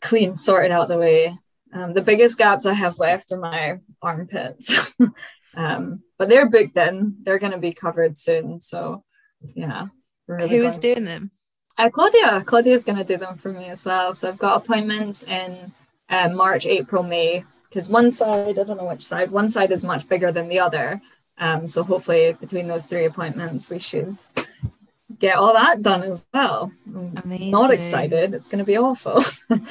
clean sorted out the way. Um, the biggest gaps I have left are my armpits. um, but they're booked in. They're gonna be covered soon. So yeah. really
Who is
going-
doing them?
uh, Claudia. Claudia's going to do them for me as well. So I've got appointments in uh, March, April, May. Because one side, I don't know which side, one side is much bigger than the other. Um, so hopefully between those three appointments, we should get all that done as well. I'm not excited. It's going to be awful.
apparently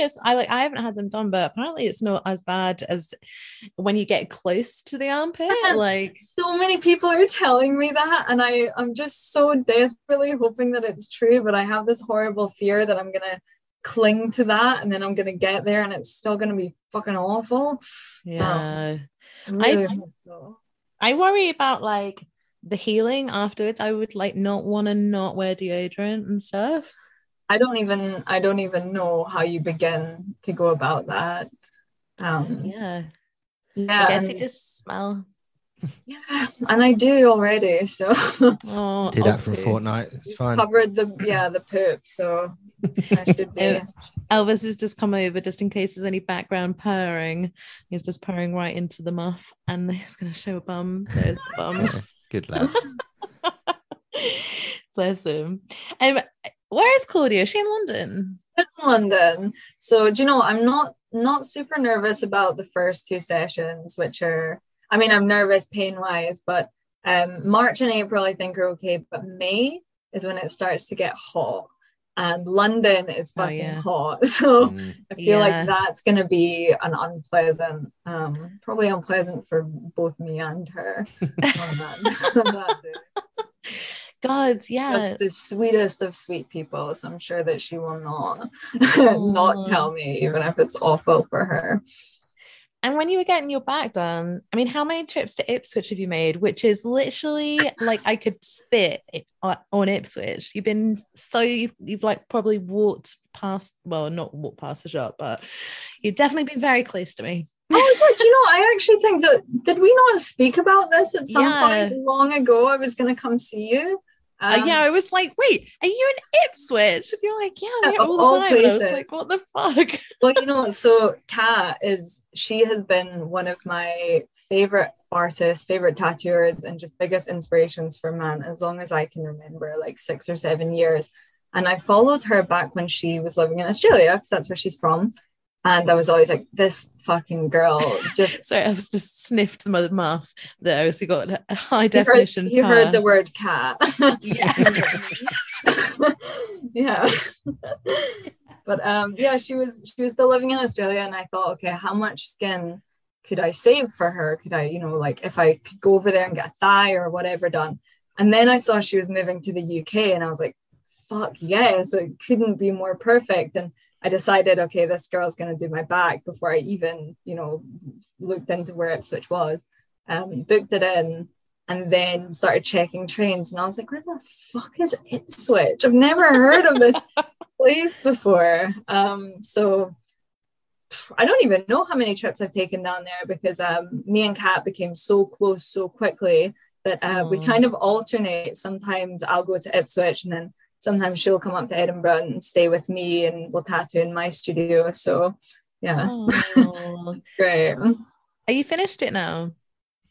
it's I like I haven't had them done, but apparently it's not as bad as when you get close to the armpit. Like
so many people are telling me that, and I I'm just so desperately hoping that it's true. But I have this horrible fear that I'm gonna cling to that, and then I'm gonna get there, and it's still gonna be fucking awful.
yeah.
Um, I really
I-
so.
I worry about like the healing afterwards. I would like not want to not wear deodorant and stuff.
I don't even I don't even know how you begin to go about that. Um,
Yeah.
yeah,
I guess
and,
you just smell.
yeah, and I do already. So
Oh,
Do that for a fortnight. It's fine.
covered the yeah the poop. So I should be.
Elvis has just come over just in case there's any background purring. He's just purring right into the muff and he's going to show a bum. There's a bum.
Yeah, Good lad.
Bless him. Um, where is Claudia? Is she in London?
in London. So do you know I'm not not super nervous about the first two sessions, which are I mean I'm nervous pain wise, but um March and April I think are okay, but May is when it starts to get hot. And London is
Oh,
fucking
yeah.
hot. So
Mm.
I feel
Yeah.
like that's gonna be an unpleasant, um, probably unpleasant for both me and her. on that- on that day.
God, yeah.
Just the sweetest of sweet people. So I'm sure that she will not not tell me, even if it's awful for her.
And when you were getting your back done, I mean, how many trips to Ipswich have you made? Which is literally like I could spit on Ipswich. You've been so you've, you've like probably walked past, well, not walked past the shop, but you've definitely been very close to me.
Oh yeah, do you know? I actually think that did we not speak about this at some
Yeah.
point long ago? I was gonna come see you.
Uh,
Um,
yeah, I was like, wait, are you in Ipswich? And you're like, yeah, I'm here all the
all
time. And I was like, what the fuck?
well, you know, so Kat is she has been one of my favorite artists, favorite tattooers, and just biggest inspirations for man as long as I can remember, like six or seven years. And I followed her back when she was living in Australia because that's where she's from. And I was always like, this fucking girl just
Sorry, I was just sniffed the mother muff there. So you got a high
you heard,
definition.
you heard the word cat.
Yeah.
yeah. but um yeah, she was she was still living in Australia and I thought, okay, how much skin could I save for her? Could I, you know, like if I could go over there and get a thigh or whatever done. And then I saw she was moving to the UK and I was like, fuck yes, it couldn't be more perfect. And I decided, okay, this girl's gonna do my back before I even, you know, looked into where Ipswich was. Um, booked it in and then started checking trains and I was like, where the fuck is Ipswich? I've never heard of this place before. Um, so I don't even know how many trips I've taken down there because um, me and Kat became so close so quickly that uh, we kind of alternate. Sometimes I'll go to Ipswich and then sometimes she'll come up to Edinburgh and stay with me and we'll tattoo in my studio. So yeah,
Oh.
great.
Are you finished it now?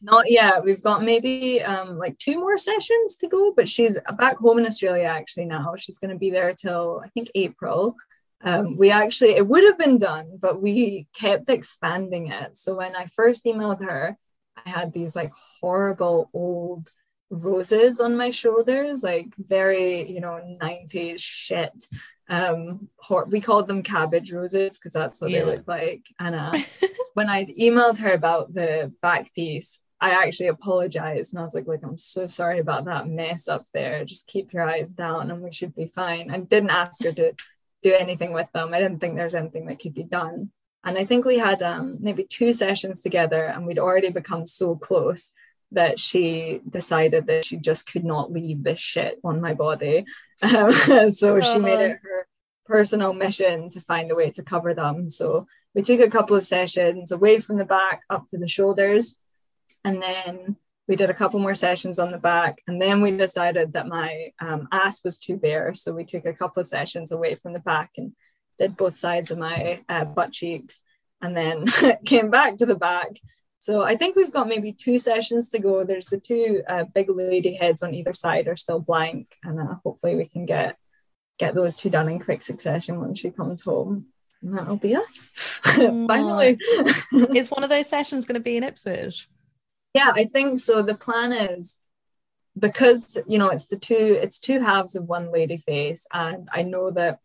Not yet. We've got maybe um, like two more sessions to go, but she's back home in Australia actually now. She's going to be there till I think April. Um, we actually, it would have been done, but we kept expanding it. So when I first emailed her, I had these like horrible old roses on my shoulders, like very, you know, 90s shit. Um, we called them cabbage roses because that's what
Yeah.
they look like. And uh, when I emailed her about the back piece, I actually apologized and I was like, like, I'm so sorry about that mess up there. Just keep your eyes down and we should be fine. I didn't ask her to do anything with them. I didn't think there's anything that could be done. And I think we had um, maybe two sessions together and we'd already become so close that she decided that she just could not leave this shit on my body. Um, so she made it her personal mission to find a way to cover them. So we took a couple of sessions away from the back up to the shoulders. And then we did a couple more sessions on the back. And then we decided that my um, ass was too bare. So we took a couple of sessions away from the back and did both sides of my uh, butt cheeks and then came back to the back. So I think we've got maybe two sessions to go. There's the two uh, big lady heads on either side are still blank, and uh, hopefully we can get get those two done in quick succession when she comes home. And that'll be us. Finally.
Is one of those sessions going to be in Ipswich?
yeah, I think so. The plan is because you know it's the two it's two halves of one lady face, and I know that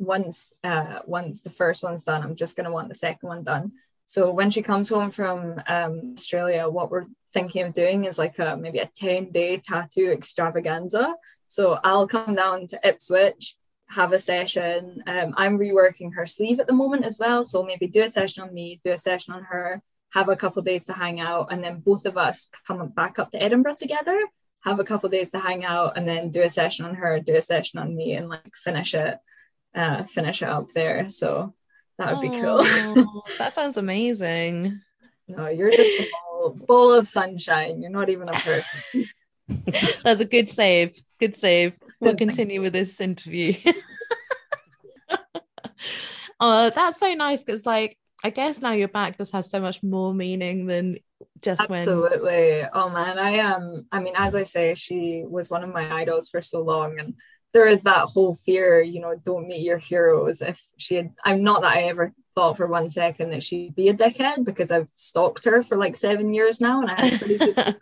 once uh once the first one's done, I'm just gonna want the second one done. So when she comes home from um, Australia, what we're thinking of doing is like a maybe a 10 day tattoo extravaganza. So I'll come down to Ipswich, have a session. Um, I'm reworking her sleeve at the moment as well. So maybe do a session on me, do a session on her, have a couple days to hang out, and then both of us come back up to Edinburgh together, have a couple days to hang out, and then do a session on her, do a session on me, and like finish it, uh, finish it up there. So that would be cool.
Oh, that sounds amazing.
No, you're just a ball, ball of sunshine. You're not even a person.
That's a good save. Good save. We'll continue with this interview. oh, that's so nice because, like, I guess now your back just has so much more meaning than just when.
Absolutely. Oh man, I am. I mean, as I say, she was one of my idols for so long, and there is that whole fear. You know, don't meet your heroes. If she had, I'm not that I ever thought for one second that she'd be a dickhead because I've stalked her for like seven years now, and I have pretty good.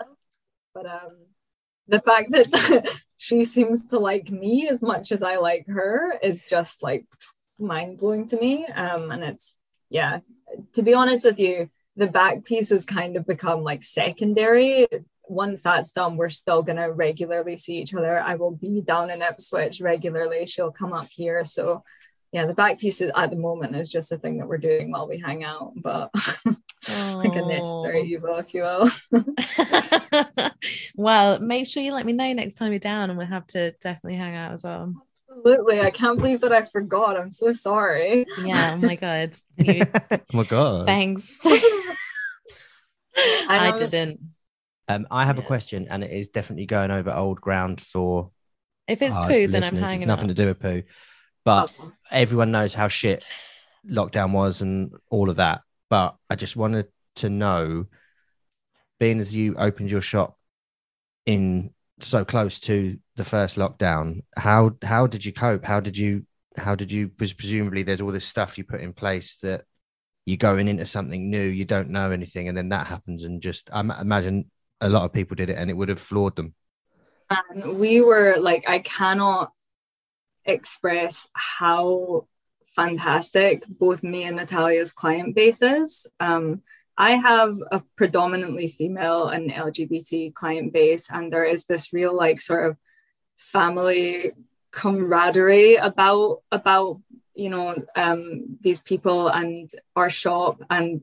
but um, the fact that she seems to like me as much as I like her is just like mind blowing to me. Um, and it's yeah, to be honest with you, the back piece has kind of become like secondary. Once that's done, we're still gonna regularly see each other. I will be down in Ipswich regularly. She'll come up here. So yeah, the back piece at the moment is just a thing that we're doing while we hang out, but like a necessary evil, if you will.
well, make sure you let me know next time you're down, and we'll have to definitely hang out as well.
Absolutely. I can't believe that I forgot. I'm so sorry.
Yeah. Oh my god. You,
oh my god.
thanks.
I
I didn't.
Um, I have a question, and it is definitely going over old ground for
If it's poo, then I'm hanging
It's nothing
up.
to do with poo, but everyone knows how shit lockdown was and all of that. But I just wanted to know, being as you opened your shop in so close to the first lockdown, how how did you cope? How did you how did you? Because presumably there's all this stuff you put in place that you're going into something new, you don't know anything, and then that happens, and just I imagine a lot of people did it, and it would have floored them.
and we were like i cannot express how fantastic both me and natalia's client base is um, i have a predominantly female and lgbt client base and there is this real like sort of family camaraderie about about you know um, these people and our shop and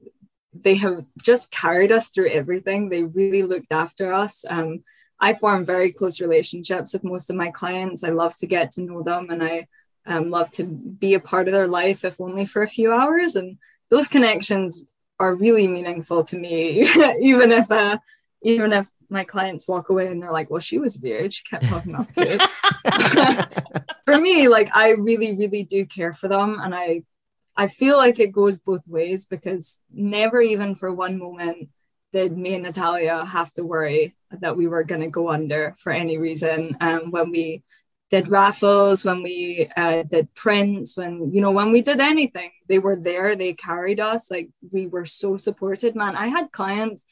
they have just carried us through everything they really looked after us um, I form very close relationships with most of my clients. I love to get to know them and I um, love to be a part of their life, if only for a few hours. And those connections are really meaningful to me, even if uh, even if my clients walk away and they're like, "Well, she was weird. She kept talking about food." for me, like I really, really do care for them, and I I feel like it goes both ways because never even for one moment did me and Natalia have to worry that we were going to go under for any reason. Um, when we did raffles, when we uh, did prints, when you know when we did anything, they were there. They carried us. Like we were so supported, man. I had clients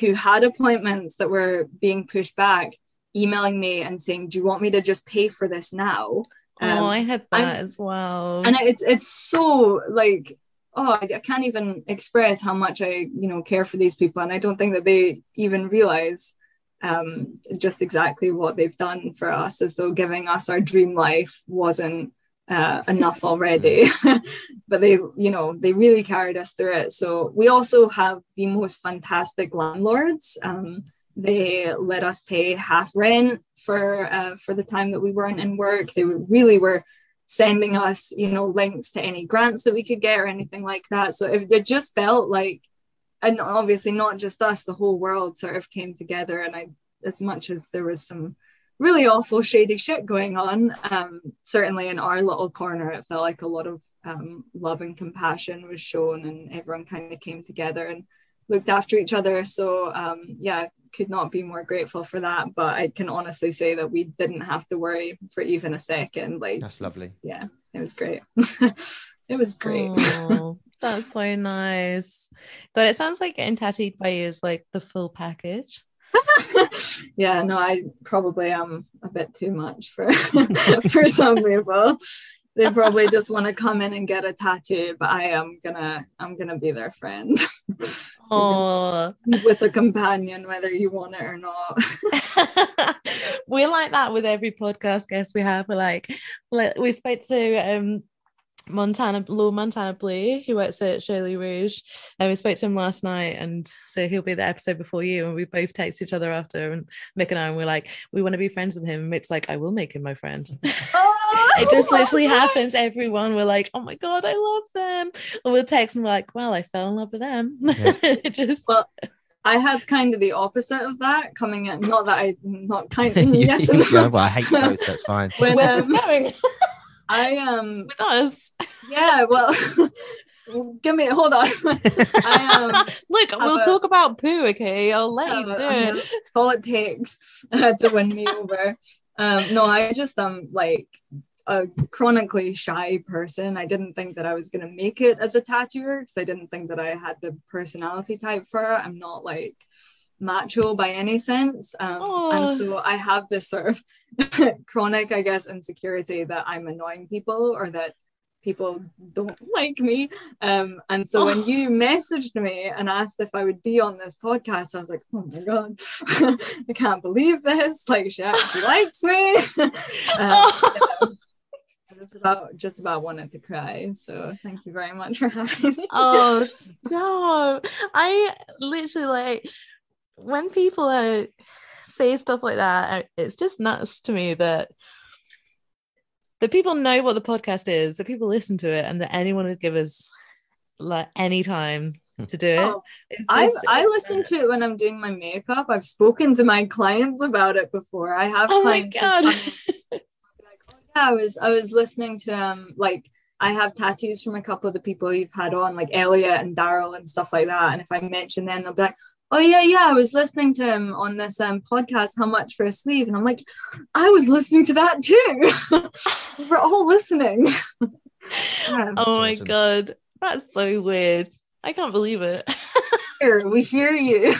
who had appointments that were being pushed back, emailing me and saying, "Do you want me to just pay for this now?"
Um, oh, I had that as well.
And it's it's so like oh I, I, can't even express how much I you know care for these people, and I don't think that they even realize um, just exactly what they've done for us, as though giving us our dream life wasn't uh, enough already. but they, you know, they really carried us through it. So we also have the most fantastic landlords. Um, they let us pay half rent for uh, for the time that we weren't in work. They really were sending us, you know, links to any grants that we could get or anything like that. So if it just felt like, and obviously not just us, the whole world sort of came together. And I, as much as there was some really awful shady shit going on, um, certainly in our little corner, it felt like a lot of um, love and compassion was shown, and everyone kind of came together and looked after each other. So um, yeah, could not be more grateful for that. But I can honestly say that we didn't have to worry for even a second. Like
that's lovely.
Yeah, it was great. it was great.
Oh, that's so nice. But it sounds like getting tattooed by you is like the full package.
yeah, no, I probably am a bit too much for for some people they probably just want to come in and get a tattoo but i am gonna i'm gonna be their friend
oh
with a companion whether you want it or not.
We're like that with every podcast guest we have. We're like we spoke to um Montana Blue Montana Blue, who works at Shirley Rouge. And we spoke to him last night, and so he'll be the episode before you. And we both text each other after, and Mick and I, and we're like, we want to be friends with him. And Mick's like, I will make him my friend. Oh, it just literally happens. Everyone, we're like, oh my god, I love them. Or we'll text and we're like, well, I fell in love with them. Yeah. just
well, I had kind of the opposite of that coming in. Not that I not kind of yes. yeah,
well, I hate both. That's fine.
When, um, going? I um
with us.
Yeah, well give me hold on. I,
um, Look, we'll a, talk about poo, okay? I'll let you do it.
That's all it takes uh, to win me over. Um, no, I just um like a chronically shy person. I didn't think that I was gonna make it as a tattooer because I didn't think that I had the personality type for it. I'm not like macho by any sense. Um, and so I have this sort of chronic, I guess, insecurity that I'm annoying people or that people don't like me. Um, and so oh. when you messaged me and asked if I would be on this podcast, I was like, oh my God, I can't believe this. Like, she actually likes me. um, oh. I just about just about wanted to cry. So thank you very much for having me.
oh stop. I literally like when people uh, say stuff like that, it's just nuts to me that the people know what the podcast is, that people listen to it, and that anyone would give us like any time hmm. to do it. Oh,
I I listen to it when I'm doing my makeup. I've spoken to my clients about it before. I have
oh
clients.
My God.
like, oh, yeah, I was I was listening to um like I have tattoos from a couple of the people you've had on, like Elliot and Daryl and stuff like that. And if I mention them, they'll be like, oh yeah yeah i was listening to him on this um, podcast how much for a sleeve and i'm like i was listening to that too we're all listening
yeah, oh my awesome. god that's so weird i can't believe it
here we hear you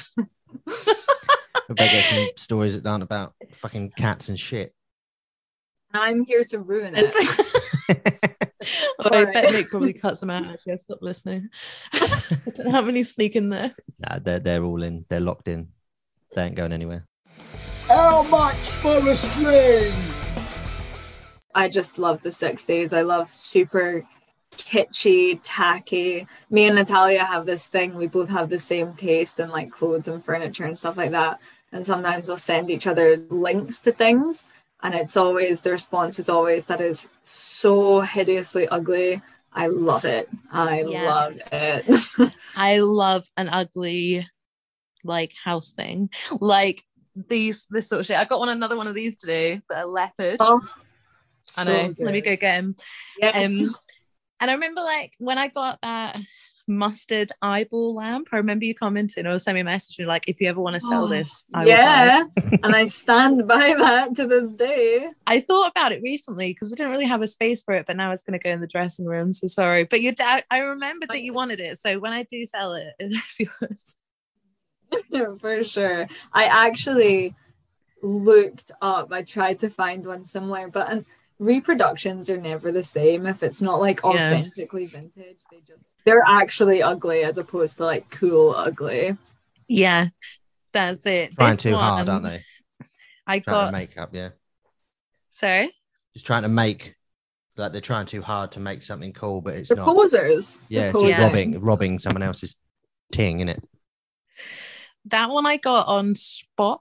I bet get some stories that aren't about fucking cats and shit.
I'm here to ruin it.
oh, I bet Nick probably cuts them out. Actually, I've stopped listening. I don't have any sneak in there.
Nah, they're they're all in. They're locked in. They ain't going anywhere.
How much for a string?
I just love the 60s. I love super kitschy, tacky. Me and Natalia have this thing. We both have the same taste in like clothes and furniture and stuff like that. And sometimes we'll send each other links to things and it's always the response is always that is so hideously ugly I love it. I
Yeah.
love it.
I love an ugly like house thing. Like these this sort of shit. I got one another one of these today, but a leopard.
oh,
I
so
know. Let me go get him.
Yes.
Um, and I remember like when I got that mustard eyeball lamp, I remember you commenting or sending me a message and you're like, if you ever want to sell
Oh,
this, I
yeah, and I stand by that to this day.
I thought about it recently because I didn't really have a space for it, but now it's going to go in the dressing room. So sorry, but you, da- I remembered that you wanted it. So when I do sell it, it's yours.
For sure. I actually looked up, I tried to find one similar, but reproductions are never the same. If it's not like
Yeah.
authentically vintage, they just they're actually ugly as opposed to like cool ugly.
Yeah, that's it.
Trying
This
too hard, aren't they?
I
Trying
got
makeup yeah.
sorry.
Just trying to make like they're trying too hard to make something cool, but it's
They're
not.
posers.
Yeah,
They're
it's just
Yeah.
robbing robbing someone else's ting, in it?
That one I got on Shpock,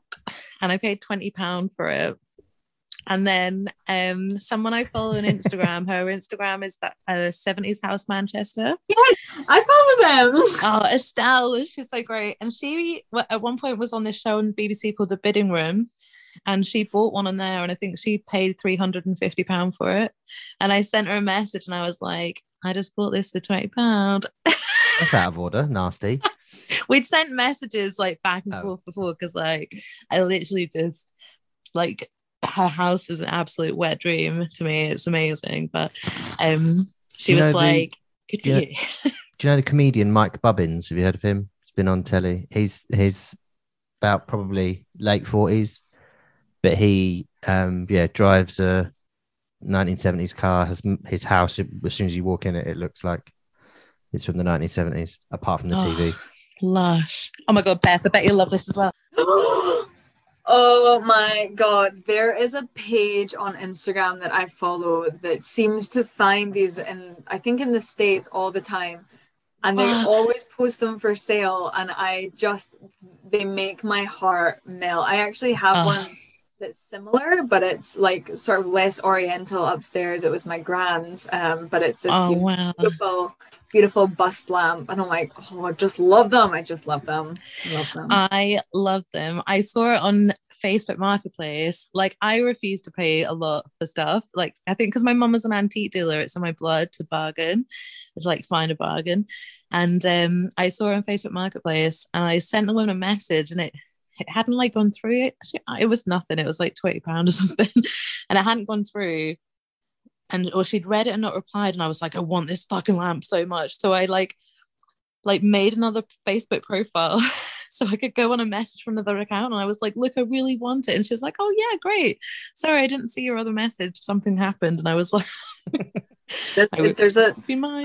and I paid twenty pound for it. And then um, someone I follow on Instagram, her Instagram is that uh, 70s House Manchester.
Yes, I follow them.
Oh, Estelle, she's so great. And she at one point was on this show on BBC called The Bidding Room, and she bought one on there, and I think she paid three hundred and fifty pound for it. And I sent her a message, and I was like, "I just bought this for twenty pound."
That's out of order. Nasty.
We'd sent messages like back and
Oh.
forth before because like I literally just like her house is an absolute wet dream to me. It's amazing, but um, she
You know
was
the-
like, "Good for
you know-
you."
Do you know the comedian Mike Bubbins? Have you heard of him? He's been on telly. He's he's about probably late forties, but he um yeah drives a 1970s car. Has his house as soon as you walk in it, it looks like it's from the 1970s. Apart from the
Oh.
TV.
Lush. Oh my god, Beth, I bet you'll love this as well.
oh my god, there is a page on Instagram that I follow that seems to find these and I think in the States all the time. And they always post them for sale and I just they make my heart melt. I actually have one that's similar, but it's like sort of less oriental upstairs. It was my grand's, um, but it's this
Oh wow.
beautiful, beautiful bust lamp. And I'm like, oh, I just love them. I just love them. Love them.
I love them. I saw it on Facebook Marketplace. Like, I refuse to pay a lot for stuff. Like, I think because my mum is an antique dealer, it's in my blood to bargain. It's like find a bargain. And um, I saw it on Facebook Marketplace, and I sent the woman a message, and it it hadn't like gone through. It it was nothing. It was like twenty pound or something, and it hadn't gone through. And or she'd read it and not replied, and I was like, I want this fucking lamp so much. So I like like made another Facebook profile so I could go on a message from another account. And I was like, look, I really want it. And she was like, oh, yeah, great. Sorry, I didn't see your other message. Something happened. And I was like, I
there's a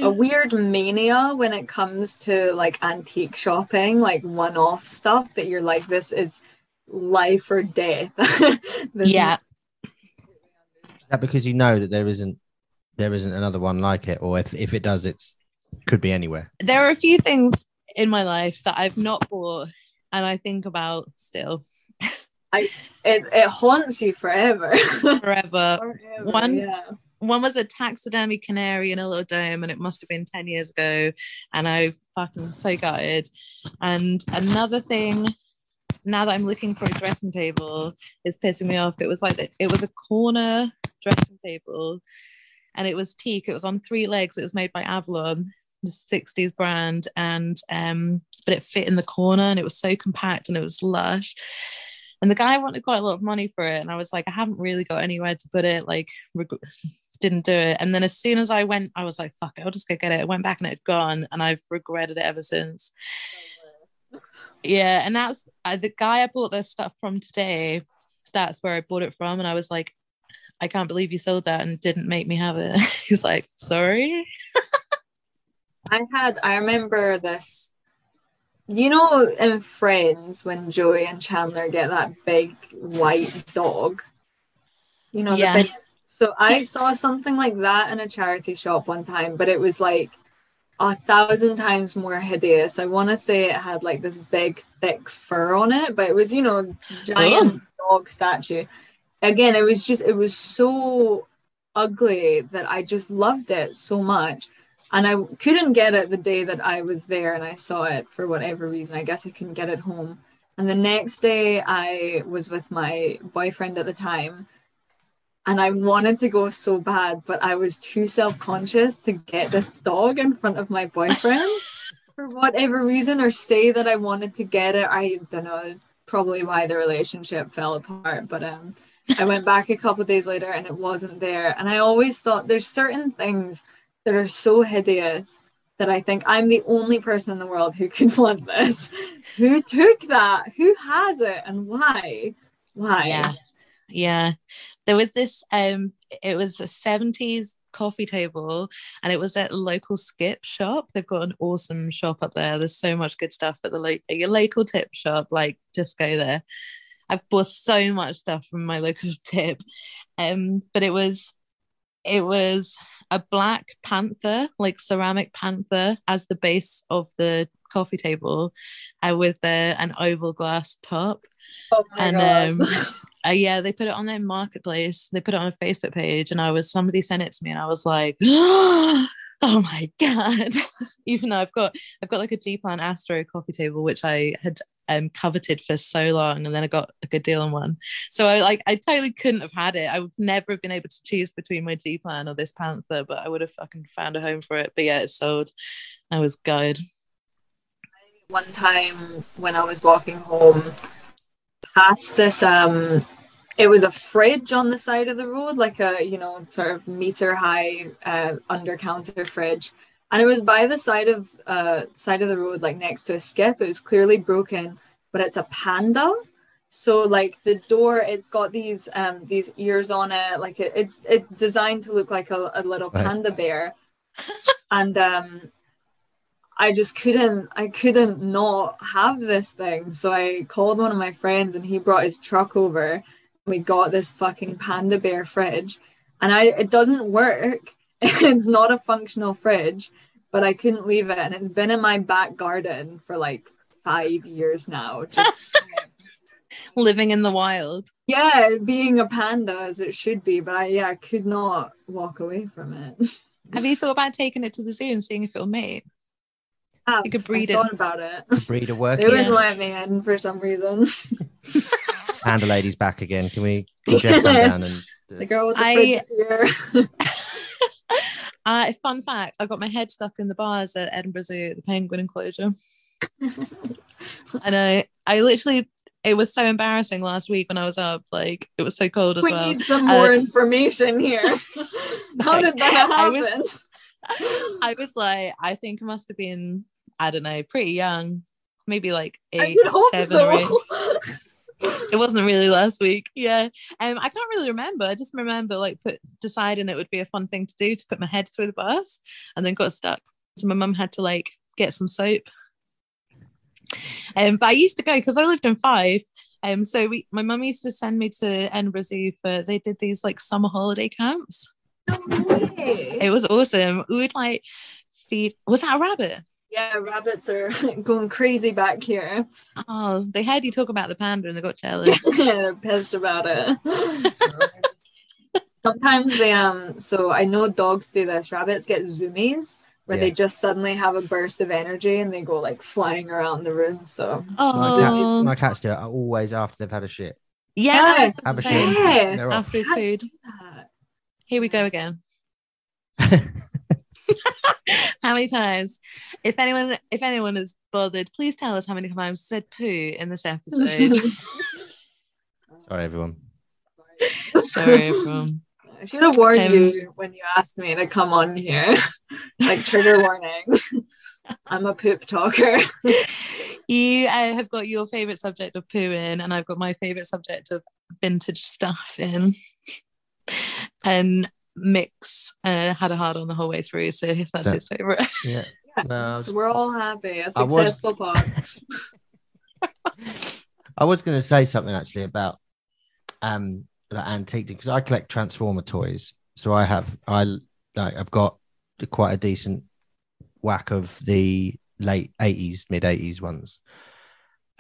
a weird mania when it comes to like antique shopping, like one-off stuff that you're like, this is life or death.
Yeah.
Is that because you know that there isn't there isn't another one like it, or if, if it does, it's could be anywhere.
There are a few things in my life that I've not bought and I think about still I
it, it haunts you forever.
forever.
Forever,
One-
yeah.
one was a taxidermy canary in a little dome and it must have been 10 years ago and i fucking so gutted and another thing now that i'm looking for a dressing table is pissing me off. It was like it was a corner dressing table and it was teak. It was on three legs. It was made by avalon the 60s brand. And um but it fit in the corner and it was so compact and it was lush. And the guy wanted quite a lot of money for it. And i was like i haven't really got anywhere to put it. Like reg- didn't do it. And then as soon as I went, I was like, fuck it, I'll just go get it. I went back and it had gone, and I've regretted it ever since. Yeah, and that's uh, the guy I bought this stuff from today. That's where I bought it from, and I was like, I can't believe you sold that and didn't make me have it. he was like, sorry.
I had, I remember this. You know, in Friends, when Joey and Chandler get that big white dog, you know,
Yeah.
big- so I saw something like that in a charity shop one time, but it was like a thousand times more hideous. I want to say it had like this big, thick fur on it, but it was, you know, giant oh. dog statue. Again, it was just, it was so ugly that I just loved it so much. and I couldn't get it the day that I was there and I saw it for whatever reason. I guess I couldn't get it home. And the next day, I was with my boyfriend at the time, and I wanted to go so bad, but I was too self conscious to get this dog in front of my boyfriend for whatever reason, or say that I wanted to get it. I don't know, probably why the relationship fell apart. But um, I went back a couple days later and it wasn't there. And I always thought there's certain things that are so hideous that I think I'm the only person in the world who could want this. who took that? Who has it and why? Why?
Yeah. Yeah. There was this um it was a 70s coffee table and it was at a local skip shop. They've got an awesome shop up there. There's so much good stuff at the lo- at your local tip shop. Like just go there. I've bought so much stuff from my local tip. Um, but it was it was a black panther, like ceramic panther, as the base of the coffee table, uh, with uh, an oval glass top.
Oh
and um, uh, yeah, they put it on their marketplace. They put it on a Facebook page, and I was somebody sent it to me, and I was like, oh my god! Even though I've got I've got like a G Plan Astro coffee table, which I had um coveted for so long, and then I got a good deal on one. So I like I totally couldn't have had it. I would never have been able to choose between my G Plan or this Panther, but I would have fucking found a home for it. But yeah, it's sold. I was gutted.
one time when I was walking home past this um it was a fridge on the side of the road, like a you know, sort of meter high uh under counter fridge. And it was by the side of uh side of the road, like next to a skip. It was clearly broken, but it's a panda. So like the door, it's got these um these ears on it, like it, it's it's designed to look like a, a little
Right.
panda bear. and um I just couldn't I couldn't not have this thing. So I called one of my friends and he brought his truck over. We got this fucking panda bear fridge. And I it doesn't work. It's not a functional fridge, but I couldn't leave it. And it's been in my back garden for like five years now. Just
Living in the wild.
yeah, being a panda as it should be. But I yeah, I could not walk away from it.
Have you thought about taking it to the zoo and seeing if it'll mate?
Have,
You could
I
breed it.
thought about it.
Breeder
They
working.
wouldn't
Yeah.
let me in for some reason.
Panda lady's back again. Can we can Jeff come down and
The girl with the
I-
fridge is here.
Uh, fun fact: I got my head stuck in the bars at Edinburgh Zoo the penguin enclosure, and I, I literally, it was so embarrassing last week when I was up. Like it was so cold as
we
well.
need some more
Uh,
information here. How did that
I
happen?
was- I was like, I think I must have been, I don't know, pretty young, maybe like eight, seven or eight. It wasn't really last week. Yeah. Um, I can't really remember. I just remember like put deciding it would be a fun thing to do to put my head through the bus and then got stuck. So my mum had to like get some soap. Um, but I used to go because I lived in Fife. Um, so we my mum used to send me to Edinburgh Zoo for they did these like summer holiday camps.
No.
It was awesome. We would like feed was that a rabbit?
Yeah, rabbits are going crazy back here.
Oh, they heard you talk about the panda and they got jealous.
yeah, they're pissed about it. Sometimes they um so I know dogs do this. Rabbits get zoomies where they just suddenly have a burst of energy and they go like flying around the room. So
my cats,
Oh,
my cats do it always after they've had a shit.
yeah,
Yeah,
I was about
Have a shit.
Yeah.
After his
cats
food. Here we go again. how many times? If anyone, if anyone is bothered, please tell us how many times said poo in this episode.
Sorry, everyone.
Sorry, everyone.
I should have warned
Um,
you when you asked me to come on here. like trigger warning. I'm a poop talker.
You uh, have got your favorite subject of poo in, and I've got my favorite subject of vintage stuff in. and Mix uh, had a hard on the whole way through, so if that's
That-
his favorite.
Yeah. Well,
So we're all happy. A
I was-
successful pod.
I was going to say something actually about um like antique because I collect Transformer toys. So I have I like I've got quite a decent whack of the late eighties, mid eighties ones.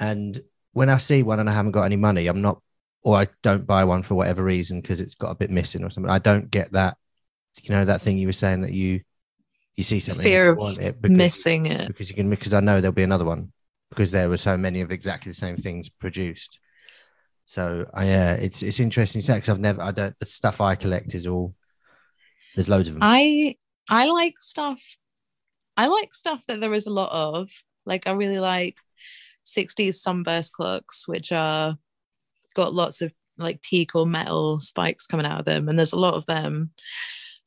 And when I see one and I haven't got any money, I'm not, or I don't buy one for whatever reason because it's got a bit missing or something. I don't get that, you know, that thing you were saying that you You see something,
fear of
it because,
missing it.
because you can because I know there'll be another one because there were so many of exactly the same things produced. So I yeah, it's it's interesting because I've never I don't the stuff I collect is all there's loads of them.
I I like stuff. I like stuff that there is a lot of. Like I really like 60s sunburst clocks, which are got lots of like teak or metal spikes coming out of them, and there's a lot of them.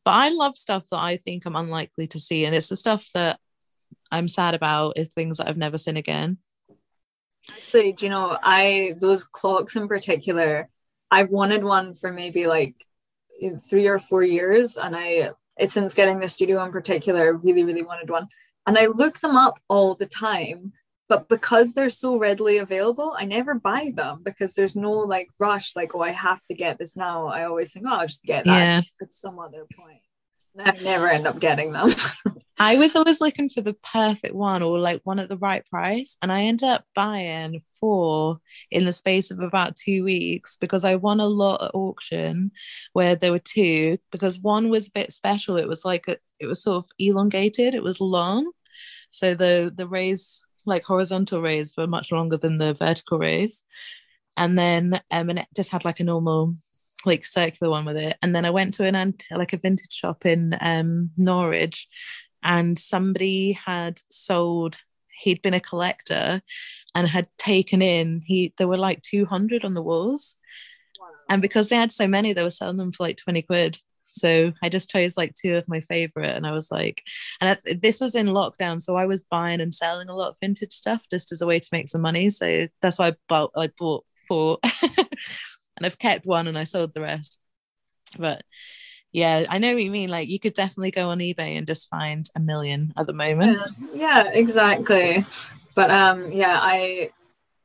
But I love stuff that I think I'm unlikely to see, and it's the stuff that I'm sad about is things that I've never seen again.
Actually, do you know, I those clocks in particular, I've wanted one for maybe like three or four years, and I since getting the studio in particular, really, really wanted one. And I look them up all the time, but because they're so readily available, I never buy them because there's no like rush, like, oh, I have to get this now. I always think, oh, I'll just get that
Yeah.
at some other point. And I never end up getting them.
I was always looking for the perfect one or like one at the right price. And I ended up buying four in the space of about two weeks because I won a lot at auction where there were two because one was a bit special. It was like a, it was sort of elongated, it was long. So the the rays, like horizontal rays, were much longer than the vertical rays. And then um and it just had like a normal like circular one with it. And then I went to an ant like a vintage shop in um Norwich and somebody had sold he'd been a collector and had taken in he there were like 200 on the walls and because they had so many they were selling them for like 20 quid so i just chose like two of my favorite and i was like and I, this was in lockdown so i was buying and selling a lot of vintage stuff just as a way to make some money so that's why i bought i bought four and i've kept one and i sold the rest but yeah, I know what you mean. Like you could definitely go on eBay and just find a million at the moment.
yeah, yeah, exactly. But um, yeah, I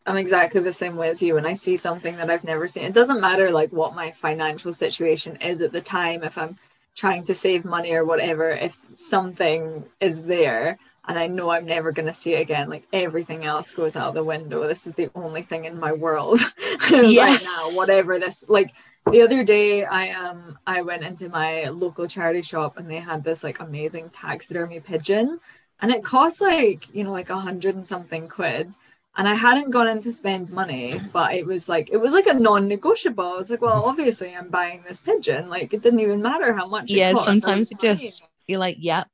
I'm exactly the same way as you. When I see something that I've never seen, it doesn't matter like what my financial situation is at the time. If I'm trying to save money or whatever, if something is there and I know I'm never going to see it again, like everything else goes out the window. This is the only thing in my world
Yeah.
right now. Whatever this, like the other day, I um I went into my local charity shop and they had this like amazing taxidermy pigeon, and it cost like you know like a hundred and something quid. And I hadn't gone in to spend money, but it was like it was like a non-negotiable. I was like, well, obviously I'm buying this pigeon. Like it didn't even matter how much. it
Yeah,
cost.
Sometimes it just you're like, yep.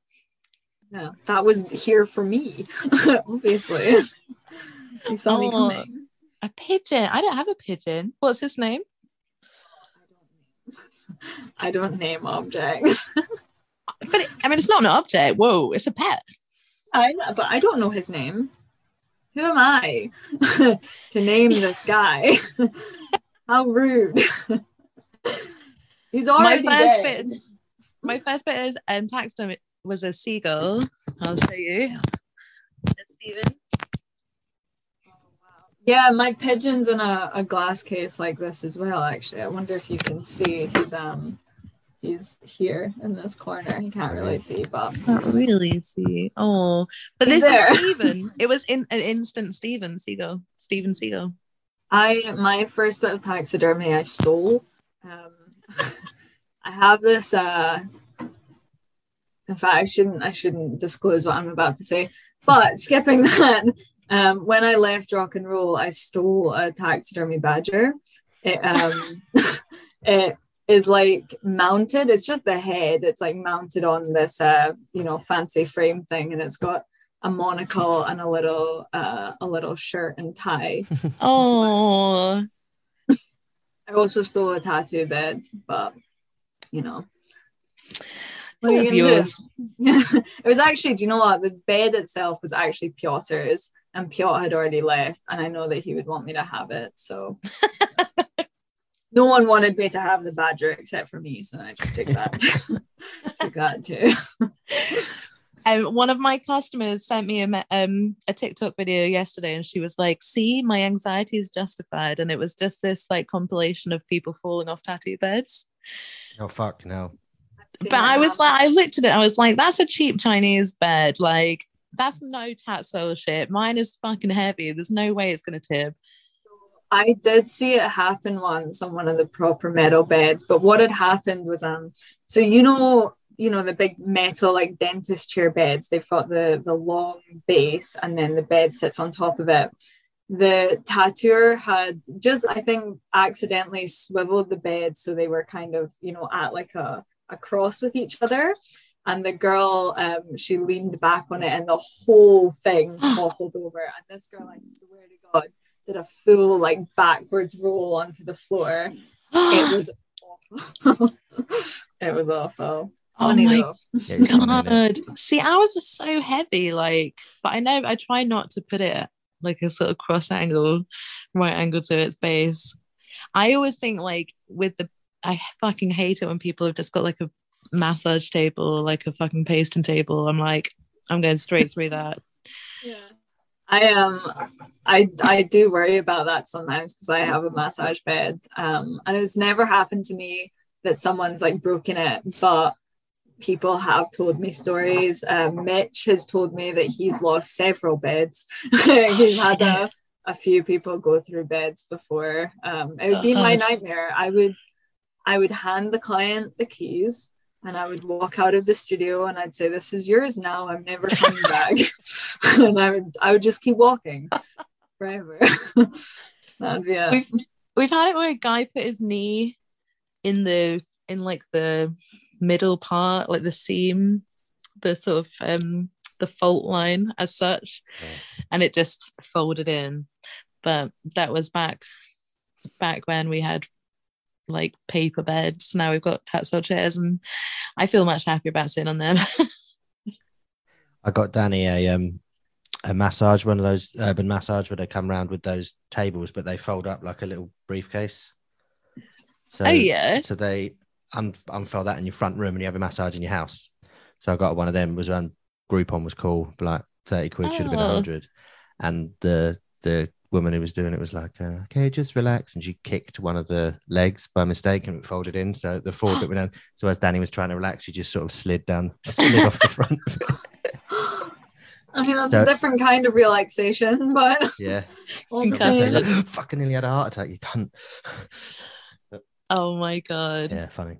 yeah, that was here for me, obviously. you saw me
Oh.
coming.
A pigeon. I don't have a pigeon. What's his name?
I don't name objects.
But it, I mean, it's not an object. Whoa, it's a pet.
I know, but I don't know his name. Who am I to name this guy? How rude. He's already My
first
dead.
bit. My first bit is um, taxidermy was a seagull. I'll show you. It's Stephen.
Yeah, my pigeon's in a, a glass case like this as well, actually. I wonder if you can see he's um he's here in this corner. He can't really see, but
Can't really see. Oh, but
He's
this
there.
is Stephen. It was in an instant Stephen Seagull. Stephen Seagull.
I my first bit of taxidermy I stole. Um, I have this. Uh, in fact, I shouldn't. I shouldn't disclose what I'm about to say. But skipping that, um, when I left rock and roll, I stole a taxidermy badger. It um, it is like mounted. It's just the head. It's like mounted on this uh, you know, fancy frame thing, and it's got a monocle and a little uh, a little shirt and tie.
Oh,
I also stole a tattoo bed, but you know.
it
What you
was yours.
It was actually. Do you know what? The bed itself was actually Piotr's, and Piotr had already left, and I know that he would want me to have it. So no one wanted me to have the badger except for me, so I just took that. took that too.
Um, one of my customers sent me a me- um a TikTok video yesterday, and she was like, "See, my anxiety is justified," and it was just this like compilation of people falling off tattoo beds.
Oh fuck no.
But I was like, I looked at it, I was like, "That's a cheap Chinese bed. Like, that's no Tatsoul shit. Mine is fucking heavy. There's no way it's gonna tip."
I did see it happen once on one of the proper metal beds, but what had happened was um so you know you know the big metal like dentist chair beds they've got the the long base and then the bed sits on top of it. The tattooer had just i think accidentally swiveled the bed so they were kind of you know at like a, a cross with each other. And the girl um she leaned back on it and the whole thing toppled over. And this girl i swear to god did a full like backwards roll onto the floor it was awful it was awful
Oh
Funny
my
though.
Yeah, it's funny, isn't it?
God. See, ours are so heavy, like, but I know I try not to put it like a sort of cross angle, right angle to its base. I always think like with the I fucking hate it when people have just got like a massage table or like a fucking pasting table. I'm like, I'm going straight through that.
Yeah. I um I I do worry about that sometimes because I have a massage bed. Um and it's never happened to me that someone's like broken it, but people have told me stories. Um, Mitch has told me that he's lost several beds. he's had a, a few people go through beds before. Um, it would be my nightmare. I would I would hand the client the keys and I would walk out of the studio and I'd say, This is yours now. I'm never coming back. and I would I would just keep walking forever. That'd be it.
We've we've had it where a guy put his knee in the in like the middle part, like the seam, the sort of um the fault line as such,
Yeah.
and it just folded in. But that was back back when we had like paper beds. Now we've got Tatsoul chairs, and I feel much happier about sitting on them.
I got Danny a um a massage, one of those urban massage where they come round with those tables, but they fold up like a little briefcase. So
oh yeah,
so they un- unfurl that in your front room and you have a massage in your house. So I got one of them. Was on Groupon was cool, for like thirty quid should have been
Oh.
hundred, and the the woman who was doing it was like, uh, "Okay, just relax," and she kicked one of the legs by mistake and it folded in. So the forward bit went down. So as Danny was trying to relax, she just sort of slid down, slid off the front. Of it.
I mean, that's
So-
a different kind of relaxation, but
Yeah,
all the
Concussion.
same.
fucking nearly had a heart attack. You cunt.
oh my god.
Yeah, funny.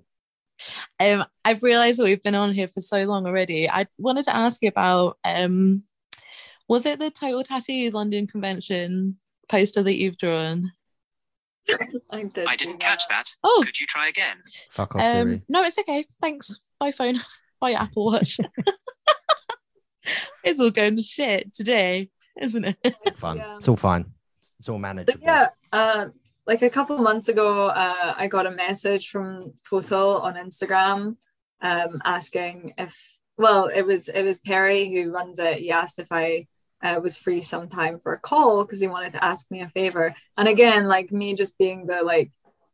Um, I've realised that we've been on here for so long already. I wanted to ask you about um, was it the Total Tattoo London Convention poster that you've drawn?
I, did
I didn't catch that.
Oh,
Could you try again?
Fuck off,
um,
Siri.
no, it's okay. Thanks. Bye phone. Bye Apple Watch. it's all going to shit today, isn't it?
Fun.
yeah.
It's all fine. It's all
But
manageable.
yeah, uh, like a couple months ago, uh, I got a message from Total on Instagram um, asking if, well, it was it was Perry who runs it. He asked if I uh, was free sometime for a call because he wanted to ask me a favor. And again, like me just being the like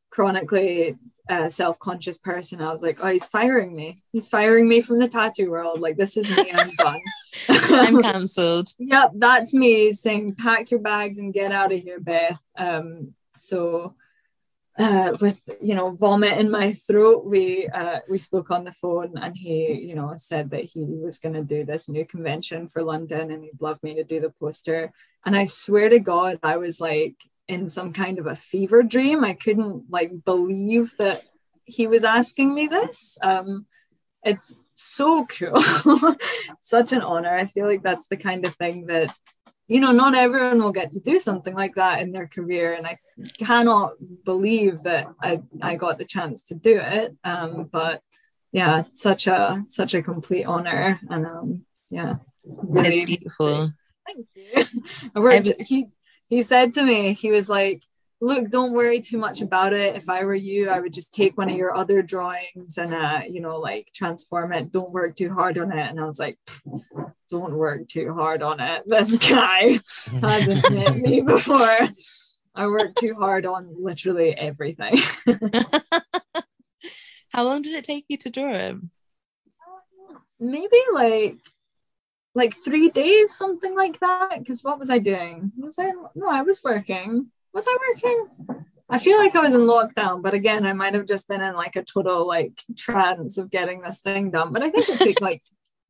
chronically uh, self-conscious person, I was like, oh, he's firing me. He's firing me from the tattoo world. Like this is me. I'm done.
I'm cancelled.
Yep, that's me saying pack your bags and get out of here, Beth. Um, so uh, with you know vomit in my throat, we uh, we spoke on the phone, and he you know said that he was going to do this new convention for London, and he'd love me to do the poster. And I swear to God, I was like in some kind of a fever dream. I couldn't like believe that he was asking me this. Um, it's so cool such an honor i feel like that's the kind of thing that you know not everyone will get to do something like that in their career and i cannot believe that i i got the chance to do it um but yeah such a such a complete honor and um yeah really
beautiful.
Thank you. He he said to me, he was like, "Look, don't worry too much about it. If I were you, I would just take one of your other drawings and uh, you know, like transform it. Don't work too hard on it." And I was like, "Don't work too hard on it. This guy hasn't met me before. I work too hard on literally everything."
How long did it take you to draw him?
maybe like like three days something like that because what was i doing was i no i was working was i working i feel like i was in lockdown but again i might have just been in like a total like trance of getting this thing done but i think it took like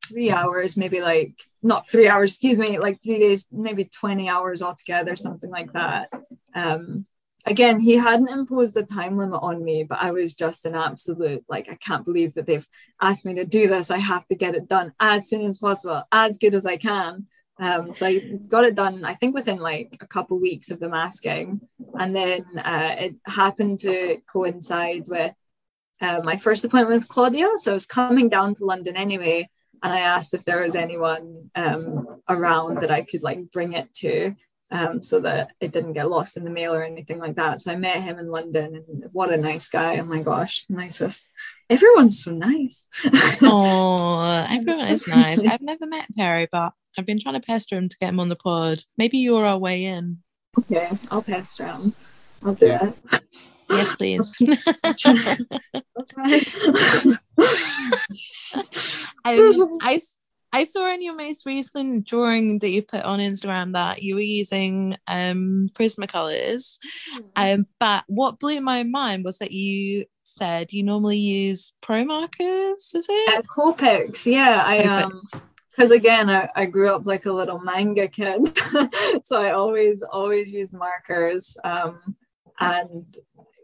three hours maybe like not three hours excuse me like three days maybe 20 hours altogether something like that um again, he hadn't imposed a time limit on me, but I was just an absolute like, I can't believe that they've asked me to do this. I have to get it done as soon as possible, as good as I can. Um, so I got it done, I think within like a couple weeks of the masking. And then uh, it happened to coincide with uh, my first appointment with Claudia. So I was coming down to London anyway. And I asked if there was anyone um, around that I could like bring it to um, so that it didn't get lost in the mail or anything like that. So I met him in London and what a nice guy. Oh my gosh, nicest. Everyone's so nice.
oh, everyone is nice. I've never met Perry, but I've been trying to pester him to get him on the pod. Maybe you're our way in.
Okay, I'll pester him. I'll do it.
Yes, please. um, I I saw in your most recent drawing that you put on Instagram that you were using um, Prismacolors. Mm-hmm. Um, but what blew my mind was that you said you normally use pro markers, is it?
Uh, yeah. I um because again I, I grew up like a little manga kid. so I always, always use markers. Um and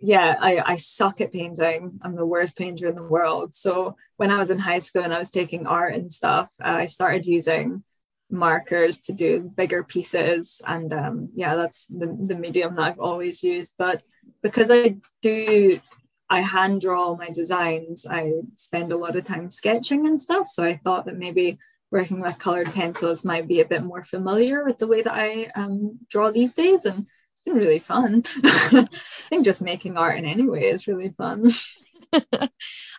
yeah, I, I suck at painting. I'm the worst painter in the world. So when I was in high school and I was taking art and stuff, I started using markers to do bigger pieces. And um, yeah, that's the, the medium that I've always used. But because I do, I hand draw my designs, I spend a lot of time sketching and stuff. So I thought that maybe working with colored pencils might be a bit more familiar with the way that I um, draw these days. And it's been really fun. I think just making art in any way is really fun.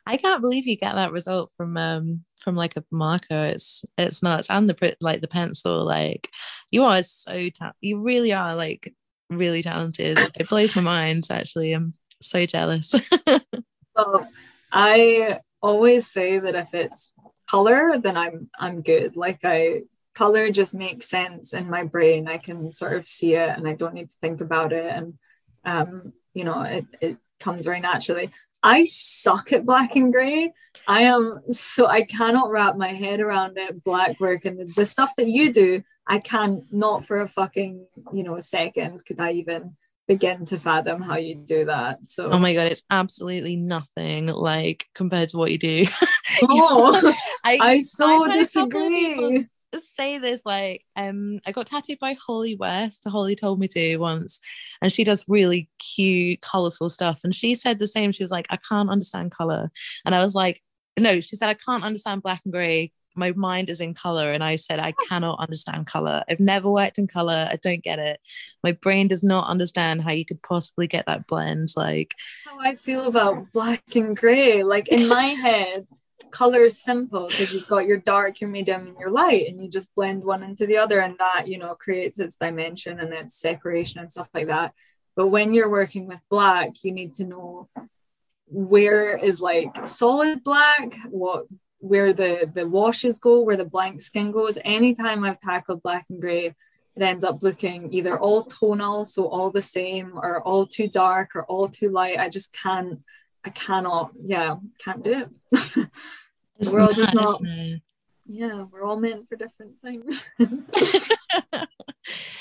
I can't believe you get that result from um from like a marker. It's it's nuts. And the like the pencil, like you are so ta- you really are like really talented. It blows my mind actually. I'm so jealous.
well, I always say that if it's color, then I'm I'm good. Like I color just makes sense in my brain. I can sort of see it and I don't need to think about it. And, um, you know, it, it comes very naturally. I suck at black and gray. I am so I cannot wrap my head around it. Black work and the, the stuff that you do, I can not for a fucking, you know, a second could I even begin to fathom how you do that. So
oh my god, it's absolutely nothing like compared to what you do. oh,
I, I so disagree
say this like um I got tattooed by Holly West. Holly told me to once, and she does really cute, colorful stuff. And she said the same. She was like, I can't understand color. And I was like, no, she said, I can't understand black and gray. My mind is in color. And I said, I cannot understand color. I've never worked in color. I don't get it. My brain does not understand how you could possibly get that blend. Like
how I feel about black and gray. Like in my head, color is simple because you've got your dark, your medium, and your light, and you just blend one into the other, and that you know creates its dimension and its separation and stuff like that. But when you're working with black, you need to know where is like solid black, what where the the washes go, where the blank skin goes. Anytime I've tackled black and gray, it ends up looking either all tonal, so all the same, or all too dark, or all too light. I just can't I cannot, yeah, can't do it. the world is not. Yeah, we're all meant for different things.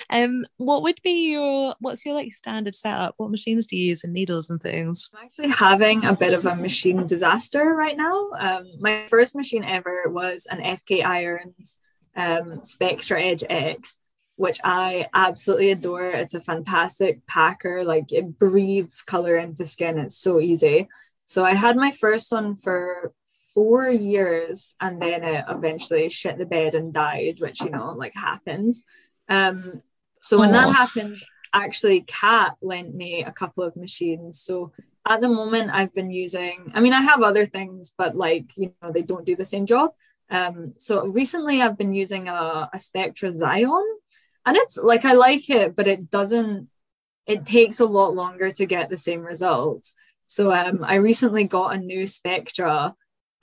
um, what would be your what's your like standard setup? What machines do you use and needles and things?
I'm actually having a bit of a machine disaster right now. Um, my first machine ever was an FK Irons um, Spectra Edge X which I absolutely adore. It's a fantastic packer, like it breathes color into skin. It's so easy. So I had my first one for four years and then it eventually shit the bed and died, which you know, like happens. Um, so when that happened, actually Kat lent me a couple of machines. So at the moment I've been using, I mean, I have other things, but like, you know, they don't do the same job. Um, so recently I've been using a, a Spectra Xion and it's like I like it, but it doesn't. It takes a lot longer to get the same results. So um, I recently got a new Spectra,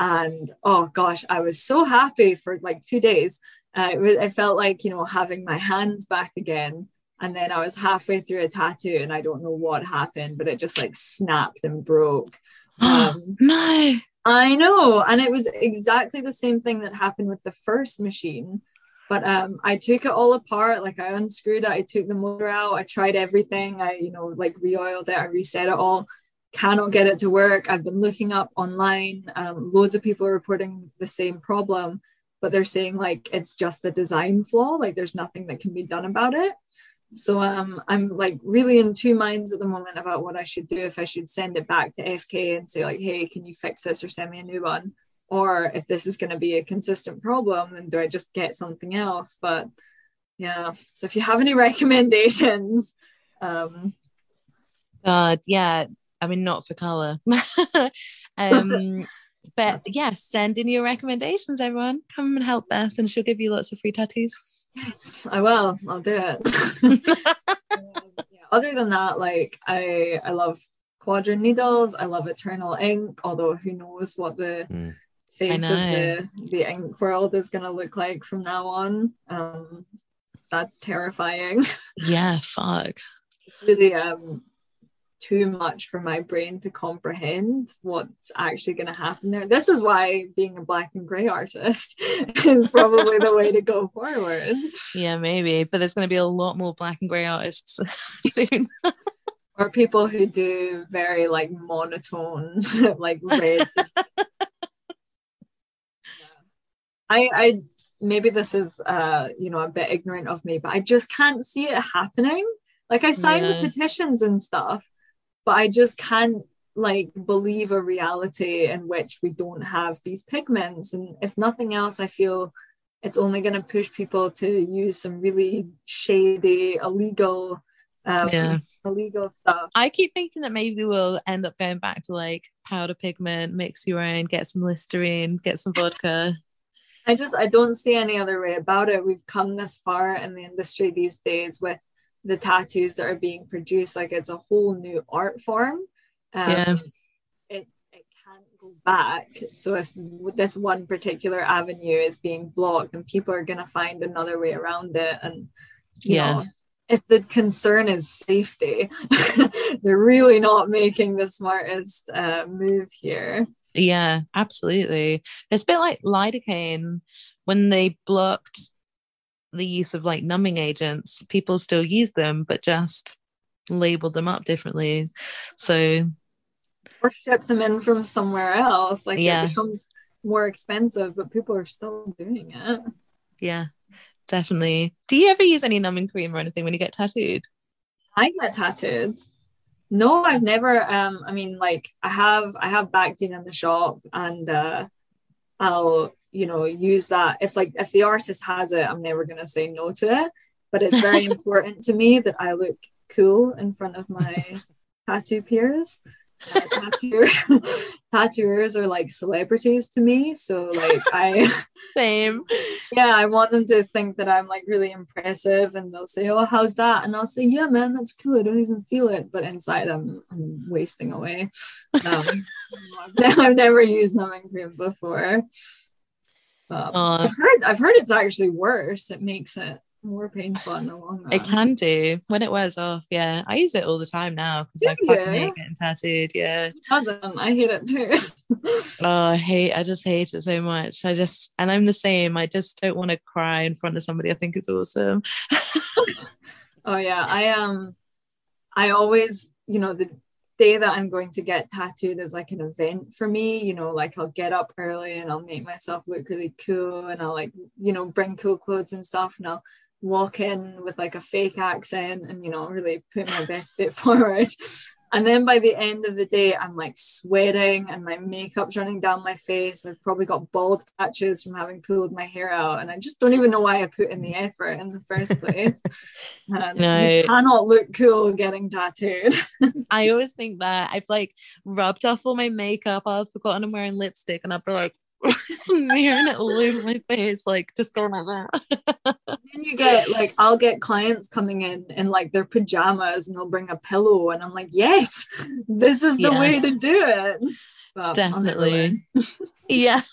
and oh gosh, I was so happy for like two days. Uh, it, was, it felt like you know having my hands back again. And then I was halfway through a tattoo, and I don't know what happened, but it just like snapped and broke.
Um, no,
I know, and it was exactly the same thing that happened with the first machine But um, I took it all apart. Like I unscrewed it. I took the motor out. I tried everything. I, you know, like re-oiled it. I reset it all. Cannot get it to work. I've been looking up online. Um, loads of people are reporting the same problem, but they're saying like it's just a design flaw. Like there's nothing that can be done about it. So um, I'm like really in two minds at the moment about what I should do. If I should send it back to FK and say like, hey, can you fix this or send me a new one? Or if this is going to be a consistent problem, then do I just get something else? But yeah, so if you have any recommendations, um,
God, yeah. I mean, not for color. um, but yeah, send in your recommendations, everyone. Come and help Beth, and she'll give you lots of free tattoos.
Yes, I will. I'll do it. yeah, other than that, like I I love Kwadron needles. I love eternal ink, although who knows what the
Mm.
face of the, the ink world is gonna look like from now on. Um that's terrifying.
Yeah, fuck.
It's really um too much for my brain to comprehend what's actually going to happen there. This is why being a black and gray artist is probably the way to go forward.
Yeah, maybe. But there's going to be a lot more black and grey artists soon.
or people who do very like monotone like reds i i maybe this is uh you know a bit ignorant of me but i just can't see it happening like i sign
Yeah.
the petitions and stuff but i just can't like believe a reality in which we don't have these pigments and if nothing else i feel it's only going to push people to use some really shady illegal um,
Yeah.
illegal stuff
I keep thinking that maybe we'll end up going back to like powder pigment, mix your own, get some Listerine, get some vodka.
I just I don't see any other way about it. We've come this far in the industry these days with the tattoos that are being produced. Like it's a whole new art form. Um,
Yeah.
It it can't go back. So if this one particular avenue is being blocked, then people are gonna find another way around it. And
Yeah.
know, if the concern is safety, they're really not making the smartest uh, move here.
Yeah, absolutely. It's a bit like lidocaine when they blocked the use of like numbing agents, people still use them, but just labeled them up differently. So
or ship them in from somewhere else. Like
Yeah.
it becomes more expensive, but people are still doing it.
yeah, definitely. Do you ever use any numbing cream or anything when you get tattooed?
I get tattooed. No, I've never. Um, I mean, like I have, I have Bactine in the shop, and uh, I'll, you know, use that. If like if the artist has it, I'm never gonna say no to it. But it's very important to me that I look cool in front of my tattoo peers. Uh, tattoo tattooers are like celebrities to me, so like I.
Same.
yeah, I want them to think that I'm like really impressive and they'll say, Oh, how's that? And I'll say, Yeah, man, that's cool. I don't even feel it. But inside I'm I'm wasting away. Um, I've I've never used numbing cream before. But
Oh.
I've heard I've heard it's actually worse. It makes it more painful in the long run.
It can do when it wears off. Yeah, I use it all the time now because I fucking hate getting tattooed. Yeah.
It doesn't. I hate it too.
Oh, I hate. I just hate it so much. I just, and I'm the same. I just don't want to cry in front of somebody. I think it's awesome.
Oh yeah, I um, I always, you know, the day that I'm going to get tattooed is like an event for me. You know, like I'll get up early and I'll make myself look really cool, and I'll like, you know, bring cool clothes and stuff, and I'll walk in with like a fake accent and you know really put my best foot forward. And then by the end of the day, I'm like sweating and my makeup's running down my face. I've probably got bald patches from having pulled my hair out. And I just don't even know why I put in the effort in the first place. And
No.
You cannot look cool getting tattooed.
I always think that I've like rubbed off all my makeup. I've forgotten I'm wearing lipstick, and I'll be like smearing it all over my face, like just going like that.
then you get like, I'll get clients coming in in like their pajamas and they'll bring a pillow. And I'm like, yes, this is the
Yeah.
way to do it. But
Definitely. yeah.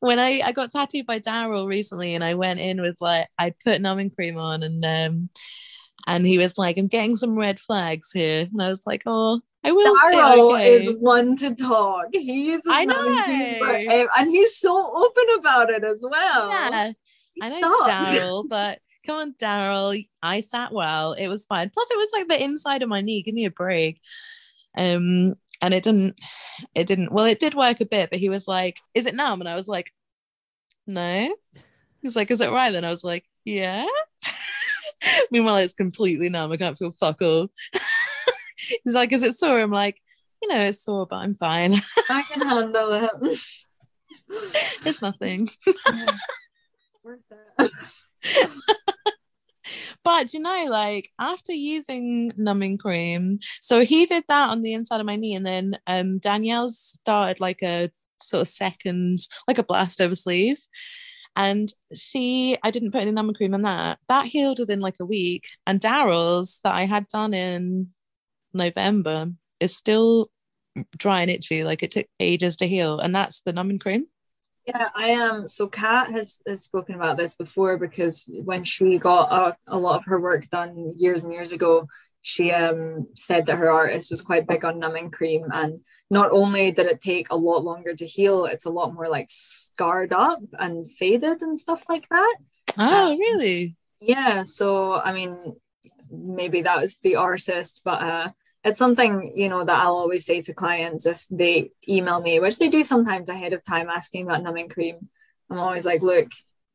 when I, I got tattooed by Daryl recently and I went in with like I put numbing cream on and um And he was like, I'm getting some red flags here. And I was like, oh, I will say
Daryl
okay.
is one to talk. He's
I know.
and he's so open about it as well.
yeah,
He
I know. Daryl, but come on, Daryl. I sat well. It was fine. Plus, it was like the inside of my knee. Give me a break. Um, and it didn't. It didn't. Well, it did work a bit, but he was like, "Is it numb?" And I was like, "No." He's like, "Is it right?" Then I was like, "Yeah." Meanwhile, it's completely numb. I can't feel fuck all. He's like, "Is it sore?" I'm like, "You know, it's sore, but I'm fine.
I can handle it.
it's nothing."
Worth it.
But you know, like after using numbing cream, so he did that on the inside of my knee, and then um Danielle started like a sort of second, like a blast over sleeve. And she, I didn't put any numbing cream on that. That healed within like a week. And Daryl's that I had done in November is still dry and itchy. Like it took ages to heal. And that's the numbing cream.
Yeah, I am. so Kat has, has spoken about this before because when she got a, a lot of her work done years and years ago, she um, said that her artist was quite big on numbing cream. And not only did it take a lot longer to heal, it's a lot more like scarred up and faded and stuff like that.
Oh,
Um,
really?
Yeah, so I mean, maybe that was the artist, but uh, it's something you know that I'll always say to clients if they email me, which they do sometimes ahead of time, asking about numbing cream. I'm always like, look,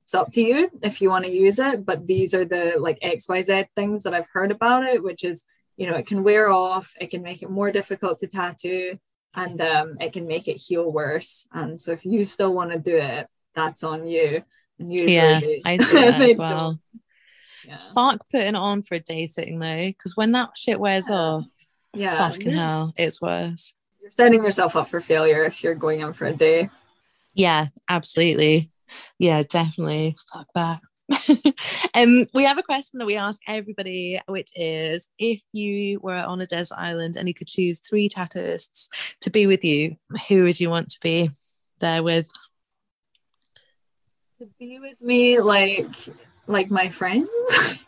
it's up to you if you want to use it, but these are the like X Y Z things that I've heard about it, which is you know it can wear off, it can make it more difficult to tattoo, and um, it can make it heal worse. And so if you still want to do it, that's on you. And usually
Yeah,
they-
I do as well.
Yeah.
Fuck putting it on for a day sitting though, because when that shit wears
Yeah.
off,
Yeah,
fucking
you're-
hell, it's worse.
You're setting yourself up for failure if you're going in for a day.
Yeah, absolutely. Yeah, definitely. Fuck that. um, we have a question that we ask everybody, which is if you were on a desert island and you could choose three tattooists to be with you, who would you want to be there with?
To be with me, like like my friends.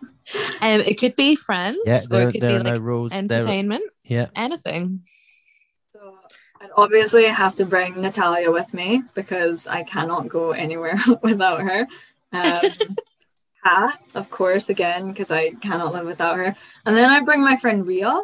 Um, it could be friends,
Yeah,
or
there,
it could be
are
like
no rules. There,
entertainment,
yeah,
anything.
I'd obviously have to bring Natalia with me because I cannot go anywhere without her. Um, Kat, of course, again because I cannot live without her. And then I bring my friend Ria.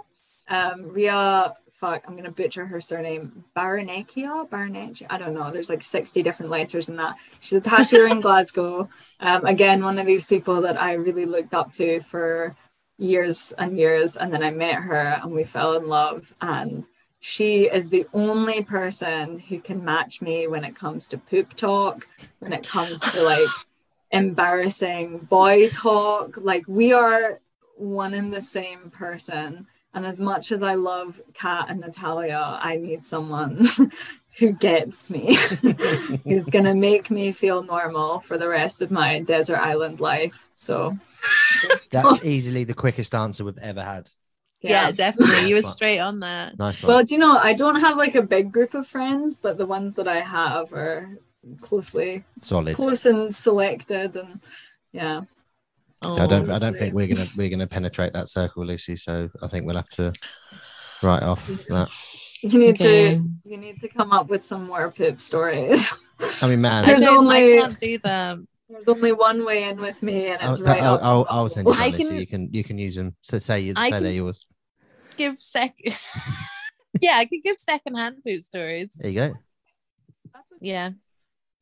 Um, Ria, fuck, I'm gonna butcher her surname. Baranecchia, Baranecchia. I don't know. There's like 60 different letters in that. She's a tattooer in Glasgow. Um, again, one of these people that I really looked up to for years and years. And then I met her and we fell in love. And she is the only person who can match me when it comes to poop talk, when it comes to like embarrassing boy talk. Like we are one and the same person. And as much as I love Kat and Natalia, I need someone who gets me, who's gonna make me feel normal for the rest of my desert island life. So
that's easily the quickest answer we've ever had.
Yeah, definitely. You were straight on that.
Nice one.
Well, do you know, I don't have like a big group of friends, but the ones that I have are closely
Solid.
close and selected and yeah.
Oh, so I don't.
Oh,
I don't think we're gonna we're gonna penetrate that circle, Lucy. So I think we'll have to write off that.
You need
Okay.
to you need to come up with some more poop stories.
I mean, man,
There's
don't,
only-
I can't do them.
There's only one way in with me and
I'll,
it's right
I'll,
up.
I'll, I'll send you
I
some, Lucy.
can-
You can you can use them. So say you
I
say they're yours.
Give second. yeah, I could give secondhand poop stories.
There you go.
Yeah.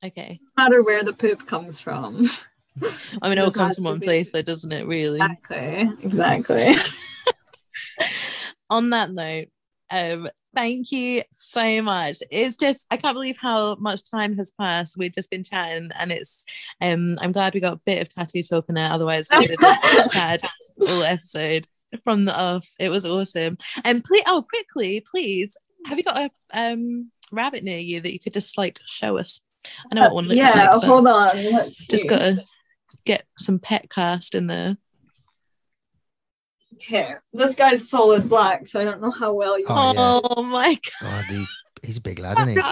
Okay.
No matter where the poop comes from.
I mean, it all comes from one
be-
place, though, doesn't it? Really.
Exactly. Exactly.
On that note, um, thank you so much. It's just I can't believe how much time has passed. We've just been chatting, and it's um, I'm glad we got a bit of tattoo talk in there. Otherwise, we would have just chatted all episode from the off. It was awesome. And please, oh, quickly, please, have you got a um rabbit near you that you could just like show us? I know what one looks
yeah,
like. but
hold on. Let's
just
see.
gotta get some pet cast in there.
Okay. This guy's solid black, so I don't know how well you
Oh, yeah.
Oh, my
God, he's he's a big lad, isn't he? Look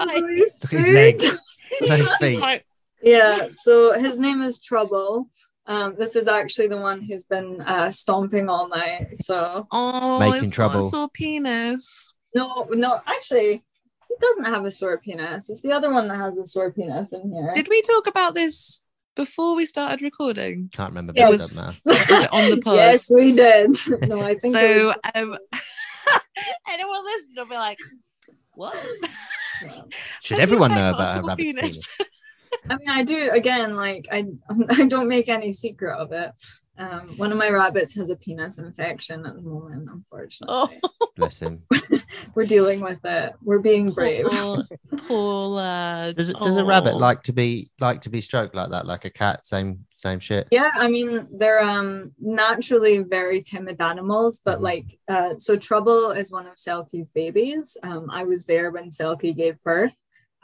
at his legs. Those feet.
Yeah, so his name is Trouble. Um, this is actually the one who's been uh, stomping all night. So
Oh,
Making
it's
trouble.
Got a sore penis.
no, no, actually, he doesn't have a sore penis. It's the other one that has a sore penis in here.
Did we talk about this before we started recording?
Can't remember.
Yeah,
but
it
it
was-
doesn't matter.
Was it on the pod?
yes, we did. no, I think
so
was-
um anyone listening will be like, what?
Should everyone know
pet got a
about a
sore
rabbit's
penis?
penis?
I mean, I do again. Like, I I don't make any secret of it. Um, one of my rabbits has a penis infection at the moment. Unfortunately,
Oh,
Bless him.
we're dealing with it. We're being brave.
poor, poor lad.
Does, it, does a rabbit like to be like to be stroked like that, like a cat? Same same shit.
Yeah, I mean they're um naturally very timid animals, but
Mhm.
like uh so Trouble is one of Selkie's babies. Um I was there when Selkie gave birth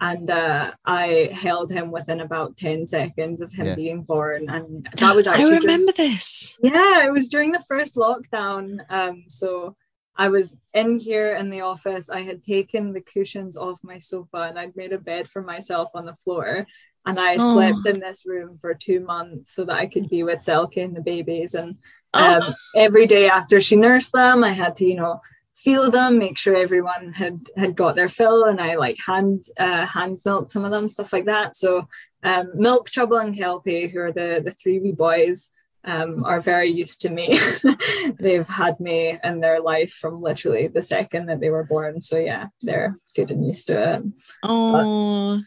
and uh I held him within about 10 seconds of him
Yeah.
being born and that was
I
actually during-
remember this.
yeah, it was during the first lockdown. Um so I was in here in the office. I had taken the cushions off my sofa and I'd made a bed for myself on the floor. And I
Oh.
slept in this room for two months so that I could be with Selkie and the babies. And
Oh,
um, every day after she nursed them, I had to, you know, feel them, make sure everyone had had got their fill, and I like hand uh, hand milk some of them, stuff like that. So um, Milk, Trouble, and Kelpie, who are the the three wee boys, um, are very used to me. They've had me in their life from literally the second that they were born. So yeah, they're good and used to it.
oh,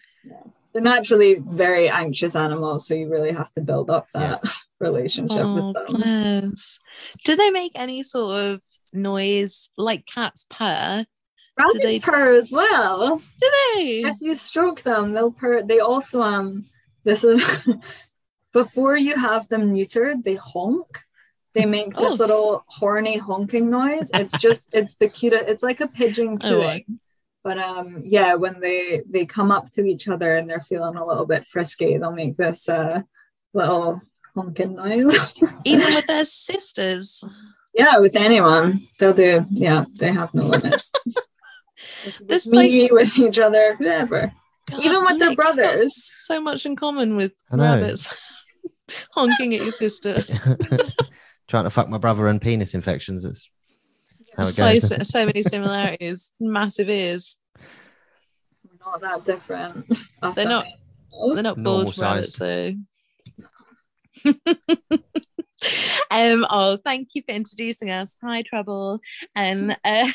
They're naturally very anxious animals, so you really have to build up that relationship
oh,
with them.
bless. Do they make any sort of noise like cats purr?
Rabbits
they-
purr as well.
Do they?
if you stroke them they'll purr they also um this is before you have them neutered they honk they make this
Oh.
little horny honking noise it's just it's the cutest it's like a pigeon
Oh,
cooing
right.
but um yeah when they they come up to each other and they're feeling a little bit frisky they'll make this uh little honking noise
Even with their sisters.
Yeah with anyone they'll do yeah they have no limits with
This
me with each other whoever Even with their
Nick, that's
brothers.
So much in common with rabbits. Honking at your sister.
Trying to fuck my brother and penis infections. It's how it
So,
goes.
so, so many similarities. Massive ears.
We're not that different. Us
They're not- They're not
Normal
bald rabbits though. Um oh thank you for introducing us hi trouble and uh,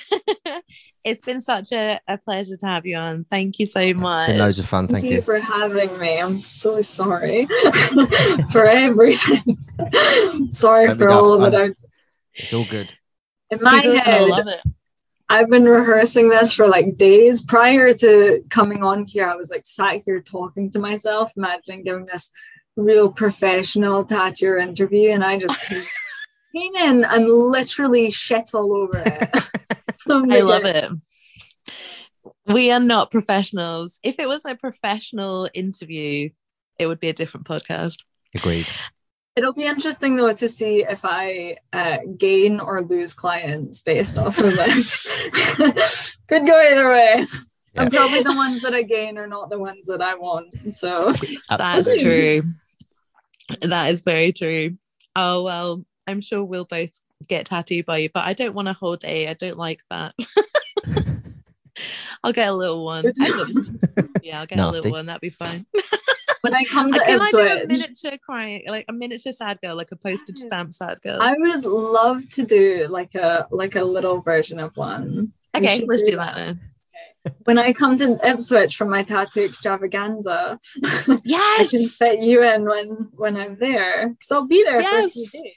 it's been such a, a pleasure to have you on thank you so much
Been loads of fun.
Thank,
Thank
you
you.
for having me. I'm so sorry for everything. sorry
Don't
for all of
daft.
it.
It's all good.
In my
People
head,
love it
I've been rehearsing this for like days. Prior to coming on here, I was like sat here talking to myself, imagining giving this real professional tattoo interview, and I just came in and literally shit all over it. From
i love
get-
it we are not professionals if it was a professional interview it would be a different podcast
Agreed.
It'll be interesting though to see if I uh, gain or lose clients based off of this. Could go either way.
Yeah.
And probably the ones that I gain are not the ones that I want. So
that's
Absolutely.
true that is very true oh well i'm sure we'll both get tattooed by you but i don't want a whole day i don't like that I'll get a little one.
Would
I've
you?
got this- yeah, I'll get a little one. That'd be fine.
when I come to
Can I do a miniature crying, like a miniature sad girl, like a postage stamp sad girl?
I would love to do like a like a little version of one.
Okay, let's do that then.
When I come to Ipswich from my tattoo extravaganza, yes, I
Yes.
can fit you in when when I'm there because I'll be there for a few
Yes.
days.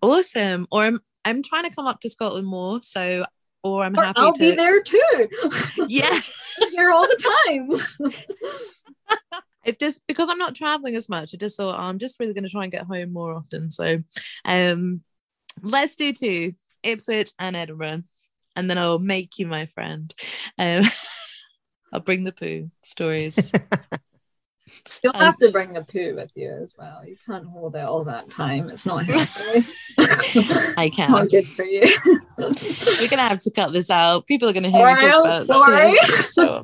Awesome. Or I'm I'm trying to come up to Scotland more, so or I'm
Or
happy
I'll
to.
be there too.
Yeah.
here all the time.
It just because I'm not traveling as much, I just thought oh, I'm just really going to try and get home more often. So, um, let's do two Ipswich and Edinburgh, and then I'll make you my friend. Um, I'll bring the poo stories.
You'll
Um,
have to bring the poo with you as well. You can't hold it all that time. It's not healthy.
I
It's
can.
not good for you.
We're gonna have to cut this out. People are gonna hear me talk about
sorry.
this. So.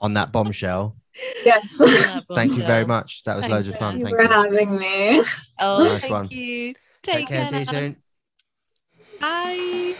On that bombshell.
Yes.
on that
Thank you very much. That was
Thanks,
loads of fun.
Thank you for having me.
Oh,
Nice
thank
one.
you.
Take care. See you soon.
Bye.